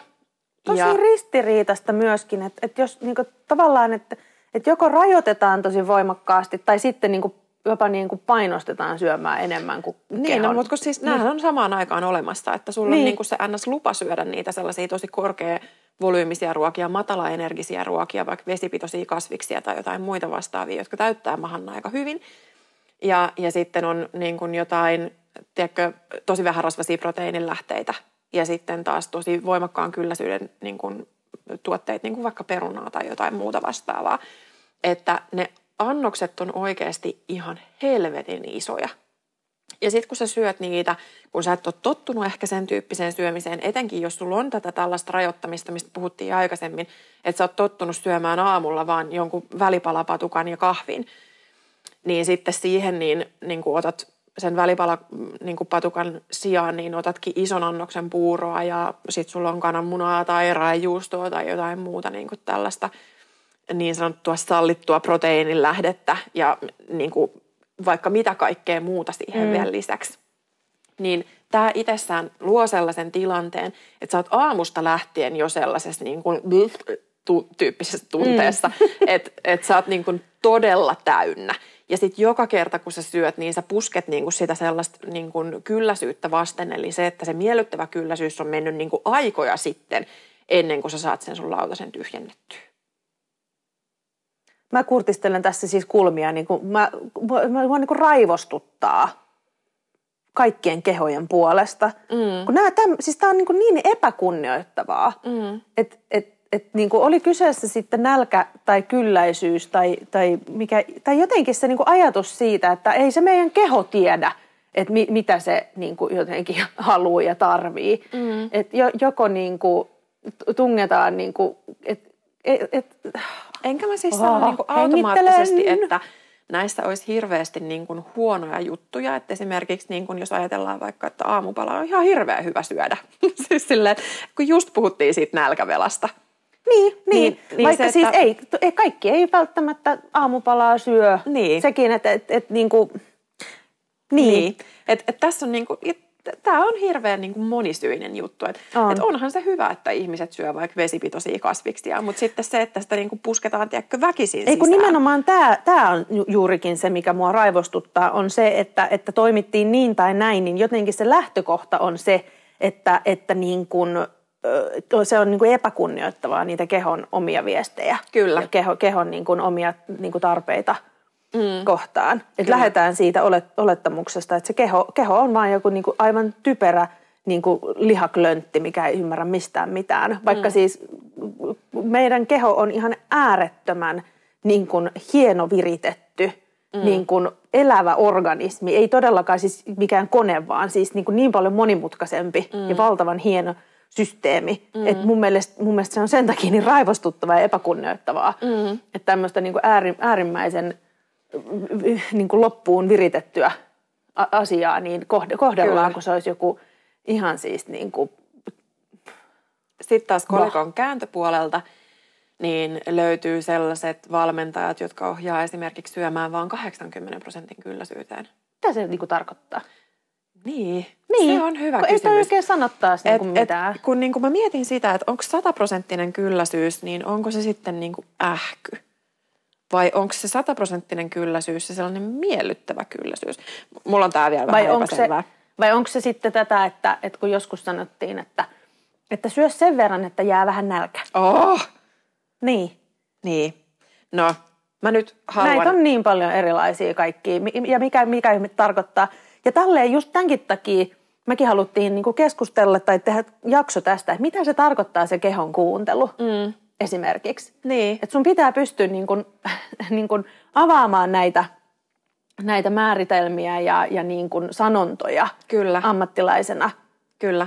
Tosi ja... ristiriitasta myöskin, että, että jos niin kuin, tavallaan, että, että joko rajoitetaan tosi voimakkaasti tai sitten niin kuin, jopa niin kuin painostetaan syömään enemmän kuin Niin, no, kehon. no, mutta siis nämähän on samaan aikaan olemassa, että sulla niin. on niin kuin se ns. lupa syödä niitä sellaisia tosi korkea volyymisia ruokia, matalaenergisiä ruokia, vaikka vesipitoisia kasviksia tai jotain muita vastaavia, jotka täyttää mahan aika hyvin. Ja, ja sitten on niin kuin jotain, tiedätkö, tosi vähän rasvaisia proteiinilähteitä ja sitten taas tosi voimakkaan kylläisyyden niin kuin, tuotteita, niin kuin vaikka perunaa tai jotain muuta vastaavaa. Että ne annokset on oikeasti ihan helvetin isoja. Ja sitten kun sä syöt niitä, kun sä et ole tottunut ehkä sen tyyppiseen syömiseen, etenkin jos sulla on tätä tällaista rajoittamista, mistä puhuttiin aikaisemmin, että sä oot tottunut syömään aamulla vaan jonkun välipalapatukan ja kahvin, niin sitten siihen niin, niin kuin otat sen välipalapatukan niin sijaan, niin otatkin ison annoksen puuroa ja sitten sulla on kananmunaa tai raijuustoa tai jotain muuta niin tällaista – niin sanottua sallittua proteiinin lähdettä ja niin kuin vaikka mitä kaikkea muuta siihen mm. vielä lisäksi. Niin tämä itsessään luo sellaisen tilanteen, että sä oot aamusta lähtien jo sellaisessa niin kuin tu- tyyppisessä tunteessa, mm. että et sä oot niin kuin todella täynnä. Ja sitten joka kerta, kun sä syöt, niin sä pusket niin kuin sitä sellaista niin kuin kylläisyyttä vasten. Eli se, että se miellyttävä kylläisyys on mennyt niin kuin aikoja sitten, ennen kuin sä saat sen sun lautasen tyhjennettyä mä kurtistelen tässä siis kulmia, niin kuin mä, mä, mä niin kuin raivostuttaa kaikkien kehojen puolesta. Mm. Kun nämä, täm, siis tämä on niin, kuin niin epäkunnioittavaa, mm. että et, et niin oli kyseessä sitten nälkä tai kylläisyys tai, tai, mikä, tai jotenkin se niin kuin ajatus siitä, että ei se meidän keho tiedä, että mi, mitä se niin kuin jotenkin haluaa ja tarvii. Mm. Jo, joko niin kuin tungetaan, niin kuin, että et, et, Enkä mä siis sano niin kuin automaattisesti, että näissä olisi hirveästi niin kuin huonoja juttuja. Että esimerkiksi niin kuin jos ajatellaan vaikka, että aamupala on ihan hirveän hyvä syödä. siis silleen, kun just puhuttiin siitä nälkävelasta. Niin, niin. niin, niin vaikka se, siis että... ei, ei, kaikki ei välttämättä aamupalaa syö. Niin. Sekin, että et, et, niin kuin, niin. niin. Et, et tässä on niin kuin, tämä on hirveän niin kuin monisyinen juttu. Et, on. et onhan se hyvä, että ihmiset syö vaikka vesipitoisia kasviksia, mutta sitten se, että sitä niin kuin pusketaan tiedätkö, väkisin Ei kun nimenomaan tämä, tämä on juurikin se, mikä mua raivostuttaa, on se, että, että toimittiin niin tai näin, niin jotenkin se lähtökohta on se, että, että niin kuin, se on niin kuin epäkunnioittavaa niitä kehon omia viestejä. Kyllä. Ja keho, kehon niin kuin omia niin kuin tarpeita – mm. kohtaan. Että lähdetään siitä olet, olettamuksesta, että se keho, keho on vain joku niin kuin aivan typerä niin kuin lihaklöntti, mikä ei ymmärrä mistään mitään. Vaikka mm. siis meidän keho on ihan äärettömän niin kuin hieno viritetty, mm. niin kuin elävä organismi. Ei todellakaan siis mikään kone, vaan siis niin, kuin niin paljon monimutkaisempi mm. ja valtavan hieno systeemi. Mm. Et mun, mielestä, mun mielestä se on sen takia niin raivostuttavaa ja epäkunnioittavaa. Mm. Että tämmöistä niin kuin äärimmäisen niin kuin loppuun viritettyä asiaa, niin kohdellaan, Kyllä. kun se olisi joku ihan siis niin kuin... Sitten taas kolikon kääntöpuolelta niin löytyy sellaiset valmentajat, jotka ohjaa esimerkiksi syömään vain 80 prosentin kylläisyyteen. Mitä se niin kuin tarkoittaa? Niin, niin, se on hyvä kun kysymys. Ei oikein sanottaa niin kuin mitään. Et, kun niin kuin mä mietin sitä, että onko sataprosenttinen kylläisyys, niin onko se sitten niin kuin ähky? Vai onko se sataprosenttinen kylläisyys se sellainen miellyttävä kylläisyys? Mulla on tämä vielä vai vähän onko se, vai onko se sitten tätä, että, että kun joskus sanottiin, että, että syö sen verran, että jää vähän nälkä. Oh! Niin. Niin. No, mä nyt haluan... Näitä on niin paljon erilaisia kaikkia. Ja mikä, mikä tarkoittaa. Ja tälleen just tämänkin takia mekin haluttiin niin keskustella tai tehdä jakso tästä, että mitä se tarkoittaa se kehon kuuntelu. Mm esimerkiksi. Niin. Et sun pitää pystyä niin kun, niin kun avaamaan näitä, näitä määritelmiä ja, ja niin kun sanontoja Kyllä. ammattilaisena. Kyllä.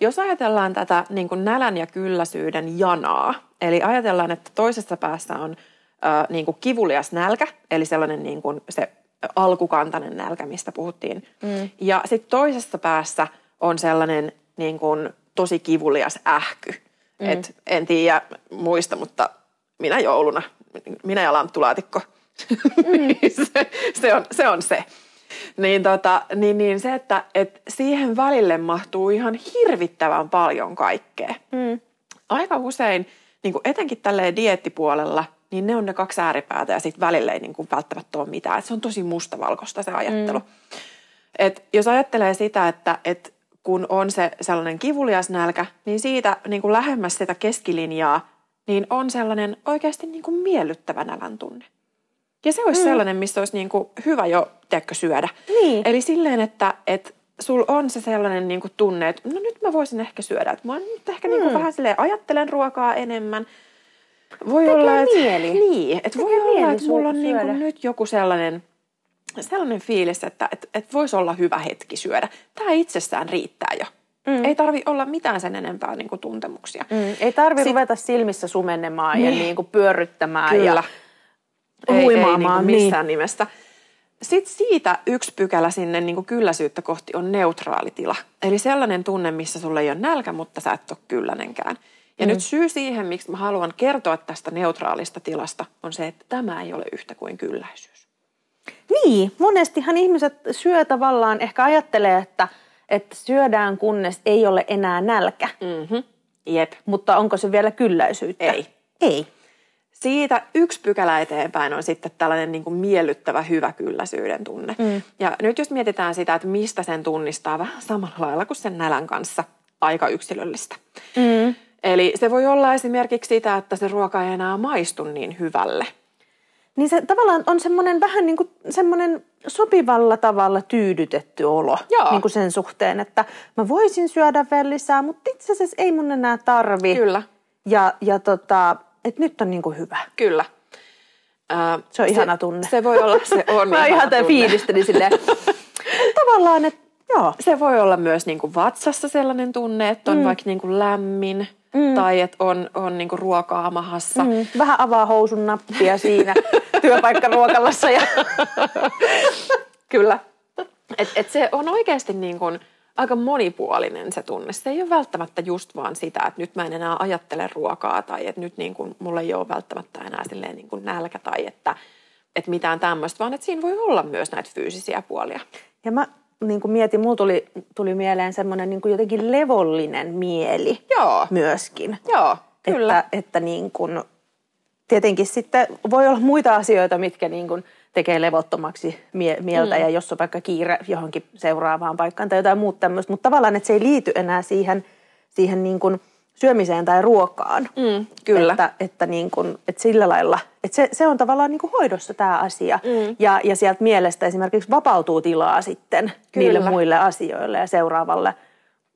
Jos ajatellaan tätä niin kuin nälän ja kylläisyyden janaa, eli ajatellaan, että toisessa päässä on äh, niin kuin kivulias nälkä, eli sellainen niin kuin se alkukantainen nälkä, mistä puhuttiin. Mm. Ja sitten toisessa päässä on sellainen niin kuin tosi kivulias ähky. Mm. Et en tiedä muista, mutta minä jouluna, minä ja lanttulaatikko, mm. se, se, on, se on se. Niin, tota, niin, niin se, että et siihen välille mahtuu ihan hirvittävän paljon kaikkea. Mm. Aika usein, niin kuin etenkin tälleen diettipuolella, niin ne on ne kaksi ääripäätä ja sitten välillä ei niin kuin välttämättä ole mitään. Et se on tosi mustavalkoista se ajattelu. Mm. Et jos ajattelee sitä, että et kun on se sellainen kivulias nälkä, niin siitä niin kuin lähemmäs sitä keskilinjaa, niin on sellainen oikeasti niin kuin miellyttävä nälän tunne. Ja se olisi mm. sellainen, missä olisi niin kuin hyvä jo, teekö, syödä. Niin. Eli silleen, että, että sul on se sellainen niin kuin tunne, että no nyt mä voisin ehkä syödä. Että mä nyt ehkä niin kuin mm. vähän silleen ajattelen ruokaa enemmän. Voi Tekee olla, että, mieli. Niin, että voi olla, että mulla on niin kuin nyt joku sellainen, sellainen fiilis, että, että, että voisi olla hyvä hetki syödä. Tämä itsessään riittää jo. Mm. Ei tarvi olla mitään sen enempää niin kuin tuntemuksia. Mm. Ei tarvi Sit... ruveta silmissä sumennemaan niin. ja niin kuin pyörryttämään Kyllä. ja ei, huimaamaan. Ei niin missään niin. nimestä. Sitten siitä yksi pykälä sinne niin kuin kylläisyyttä kohti on neutraali tila. Eli sellainen tunne, missä sulle ei ole nälkä, mutta sä et ole kyllänenkään. Ja mm. nyt syy siihen, miksi mä haluan kertoa tästä neutraalista tilasta, on se, että tämä ei ole yhtä kuin kylläisyys. Niin, monestihan ihmiset syö tavallaan, ehkä ajattelee, että, että syödään kunnes ei ole enää nälkä. Mm-hmm. Jep. Mutta onko se vielä kylläisyyttä? Ei. Ei. Siitä yksi pykälä eteenpäin on sitten tällainen niin kuin miellyttävä hyvä kylläisyyden tunne. Mm. Ja nyt jos mietitään sitä, että mistä sen tunnistaa vähän samalla lailla kuin sen nälän kanssa, aika yksilöllistä. Mm. Eli se voi olla esimerkiksi sitä, että se ruoka ei enää maistu niin hyvälle. Niin se tavallaan on semmoinen vähän niin kuin semmoinen sopivalla tavalla tyydytetty olo Joo. Niin kuin sen suhteen, että mä voisin syödä vielä lisää, mutta itse asiassa ei mun enää tarvi. Kyllä. Ja, ja tota, että nyt on niin kuin hyvä. Kyllä. Äh, se on se, ihana tunne. Se voi olla, se on Mä ihan tämän fiilistelin silleen, tavallaan, että joo. Se voi olla myös niin kuin vatsassa sellainen tunne, että on mm. vaikka niin kuin lämmin mm. tai että on, on niin kuin ruokaa mahassa. Mm. Vähän avaa housun nappia siinä työpaikkaruokalassa. Ja... Kyllä. Et, et se on oikeasti niin kuin, aika monipuolinen se tunne. Se ei ole välttämättä just vaan sitä, että nyt mä en enää ajattele ruokaa tai että nyt niin kuin, mulla ei ole välttämättä enää silleen niin kuin nälkä tai että, että mitään tämmöistä, vaan että siinä voi olla myös näitä fyysisiä puolia. Ja mä niin kuin mietin, mulla tuli, tuli mieleen semmoinen niin kuin jotenkin levollinen mieli Joo. myöskin. Joo, kyllä. Että, että niin kuin, tietenkin sitten voi olla muita asioita, mitkä niin kuin tekee levottomaksi mie- mieltä mm. ja jos on vaikka kiire johonkin seuraavaan paikkaan tai jotain muuta tämmöistä. Mutta tavallaan, että se ei liity enää siihen, siihen niin kuin syömiseen tai ruokaan. Mm, kyllä. Että, että, niin kuin, että sillä lailla, että se, se on tavallaan niin kuin hoidossa tämä asia. Mm. Ja, ja sieltä mielestä esimerkiksi vapautuu tilaa sitten kyllä. niille muille asioille ja seuraavalle –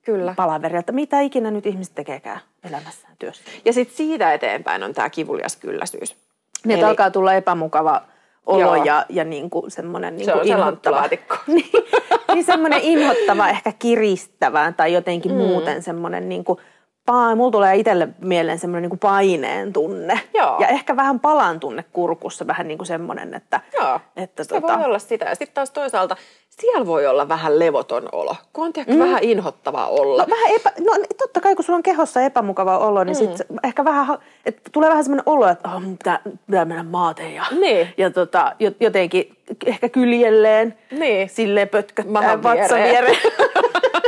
Kyllä. että mitä ikinä nyt ihmiset tekeekään elämässään työssä. Ja sitten siitä eteenpäin on tämä kivulias kylläisyys. Niin, Eli... alkaa tulla epämukava olo Joo. ja, ja niin kuin semmoinen niin se on inhottava. niin, niin semmoinen inhottava, ehkä kiristävä tai jotenkin mm. muuten semmoinen niin kuin – mulla tulee itselle mieleen semmoinen niin paineen tunne. Joo. Ja ehkä vähän palan tunne kurkussa, vähän niin kuin semmoinen, että... Joo, että se tota... voi olla sitä. Ja sitten taas toisaalta siellä voi olla vähän levoton olo, kun on mm. vähän inhottavaa olla. No, vähän epä, no totta kai, kun sulla on kehossa epämukava olo, niin mm. sit ehkä vähän, että tulee vähän semmoinen olo, että oh, pitää, pitää mennä maateen ja, niin. ja tota, jotenkin ehkä kyljelleen, niin. silleen pötköttää vatsan viereen.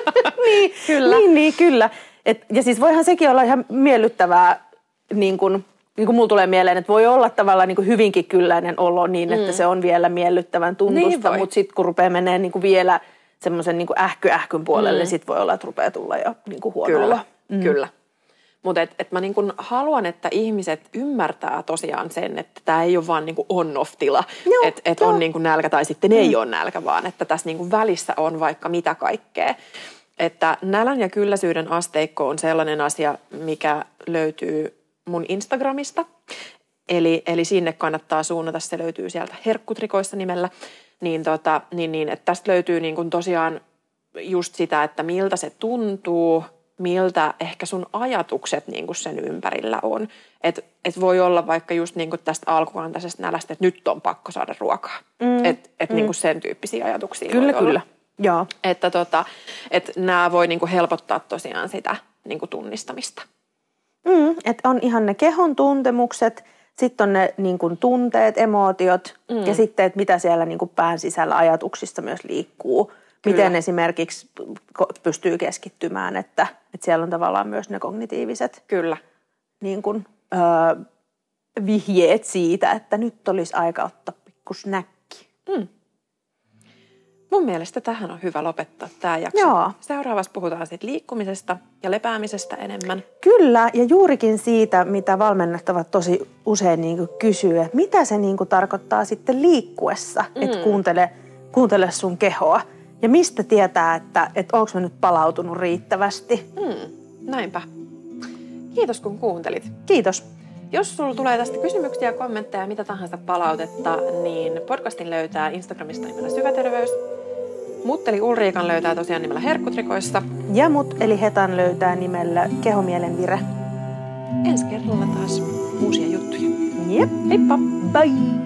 niin, kyllä. Niin, niin, kyllä. Et, ja siis voihan sekin olla ihan miellyttävää, niin kuin, niin kuin mulla tulee mieleen, että voi olla tavallaan niin kuin hyvinkin kylläinen olo niin, että mm. se on vielä miellyttävän tuntusta, niin mutta sitten kun rupeaa menee niin kuin vielä semmoisen niin ähky-ähkyn puolelle, mm. niin sitten voi olla, että rupeaa tulla jo niin kuin huono Kyllä. Mm. kyllä. Mutta et, et mä niin kun haluan, että ihmiset ymmärtää tosiaan sen, että tämä ei ole vaan niin on-off-tila, että et on niin nälkä tai sitten mm. ei ole nälkä, vaan että tässä niin välissä on vaikka mitä kaikkea että nälän ja kylläisyyden asteikko on sellainen asia, mikä löytyy mun Instagramista. Eli, eli sinne kannattaa suunnata, se löytyy sieltä herkkutrikoissa nimellä. Niin, tota, niin, niin että tästä löytyy niin kuin tosiaan just sitä, että miltä se tuntuu, miltä ehkä sun ajatukset niin kuin sen ympärillä on. Että et voi olla vaikka just niin kuin tästä alkukantaisesta nälästä, että nyt on pakko saada ruokaa. Mm. Että et mm. niin kuin sen tyyppisiä ajatuksia Kyllä, kyllä. Olla. Joo. Että tota, et nämä voi niin kuin helpottaa tosiaan sitä niin kuin tunnistamista. Mm, että on ihan ne kehon tuntemukset, sitten on ne niin kuin, tunteet, emootiot mm. ja sitten, että mitä siellä niin kuin, pään sisällä ajatuksista myös liikkuu. Kyllä. Miten esimerkiksi pystyy keskittymään, että, että siellä on tavallaan myös ne kognitiiviset Kyllä. Niin kuin, öö, vihjeet siitä, että nyt olisi aika ottaa pikku snäkki. Mm. Mun mielestä tähän on hyvä lopettaa tämä jakso. Joo. Seuraavassa puhutaan sitten liikkumisesta ja lepäämisestä enemmän. Kyllä, ja juurikin siitä, mitä valmennettavat tosi usein niin kysyy, että mitä se niin tarkoittaa sitten liikkuessa, mm. että kuuntele, kuuntele sun kehoa. Ja mistä tietää, että, että onko mä nyt palautunut riittävästi. Mm. Näinpä. Kiitos kun kuuntelit. Kiitos. Jos sulla tulee tästä kysymyksiä, kommentteja, mitä tahansa palautetta, niin podcastin löytää Instagramista nimellä Syväterveys. Mut eli Ulriikan löytää tosiaan nimellä Herkkutrikoissa. Ja mut eli Hetan löytää nimellä Kehomielen vire. Ensi kerralla taas uusia juttuja. Jep, heippa. Bye.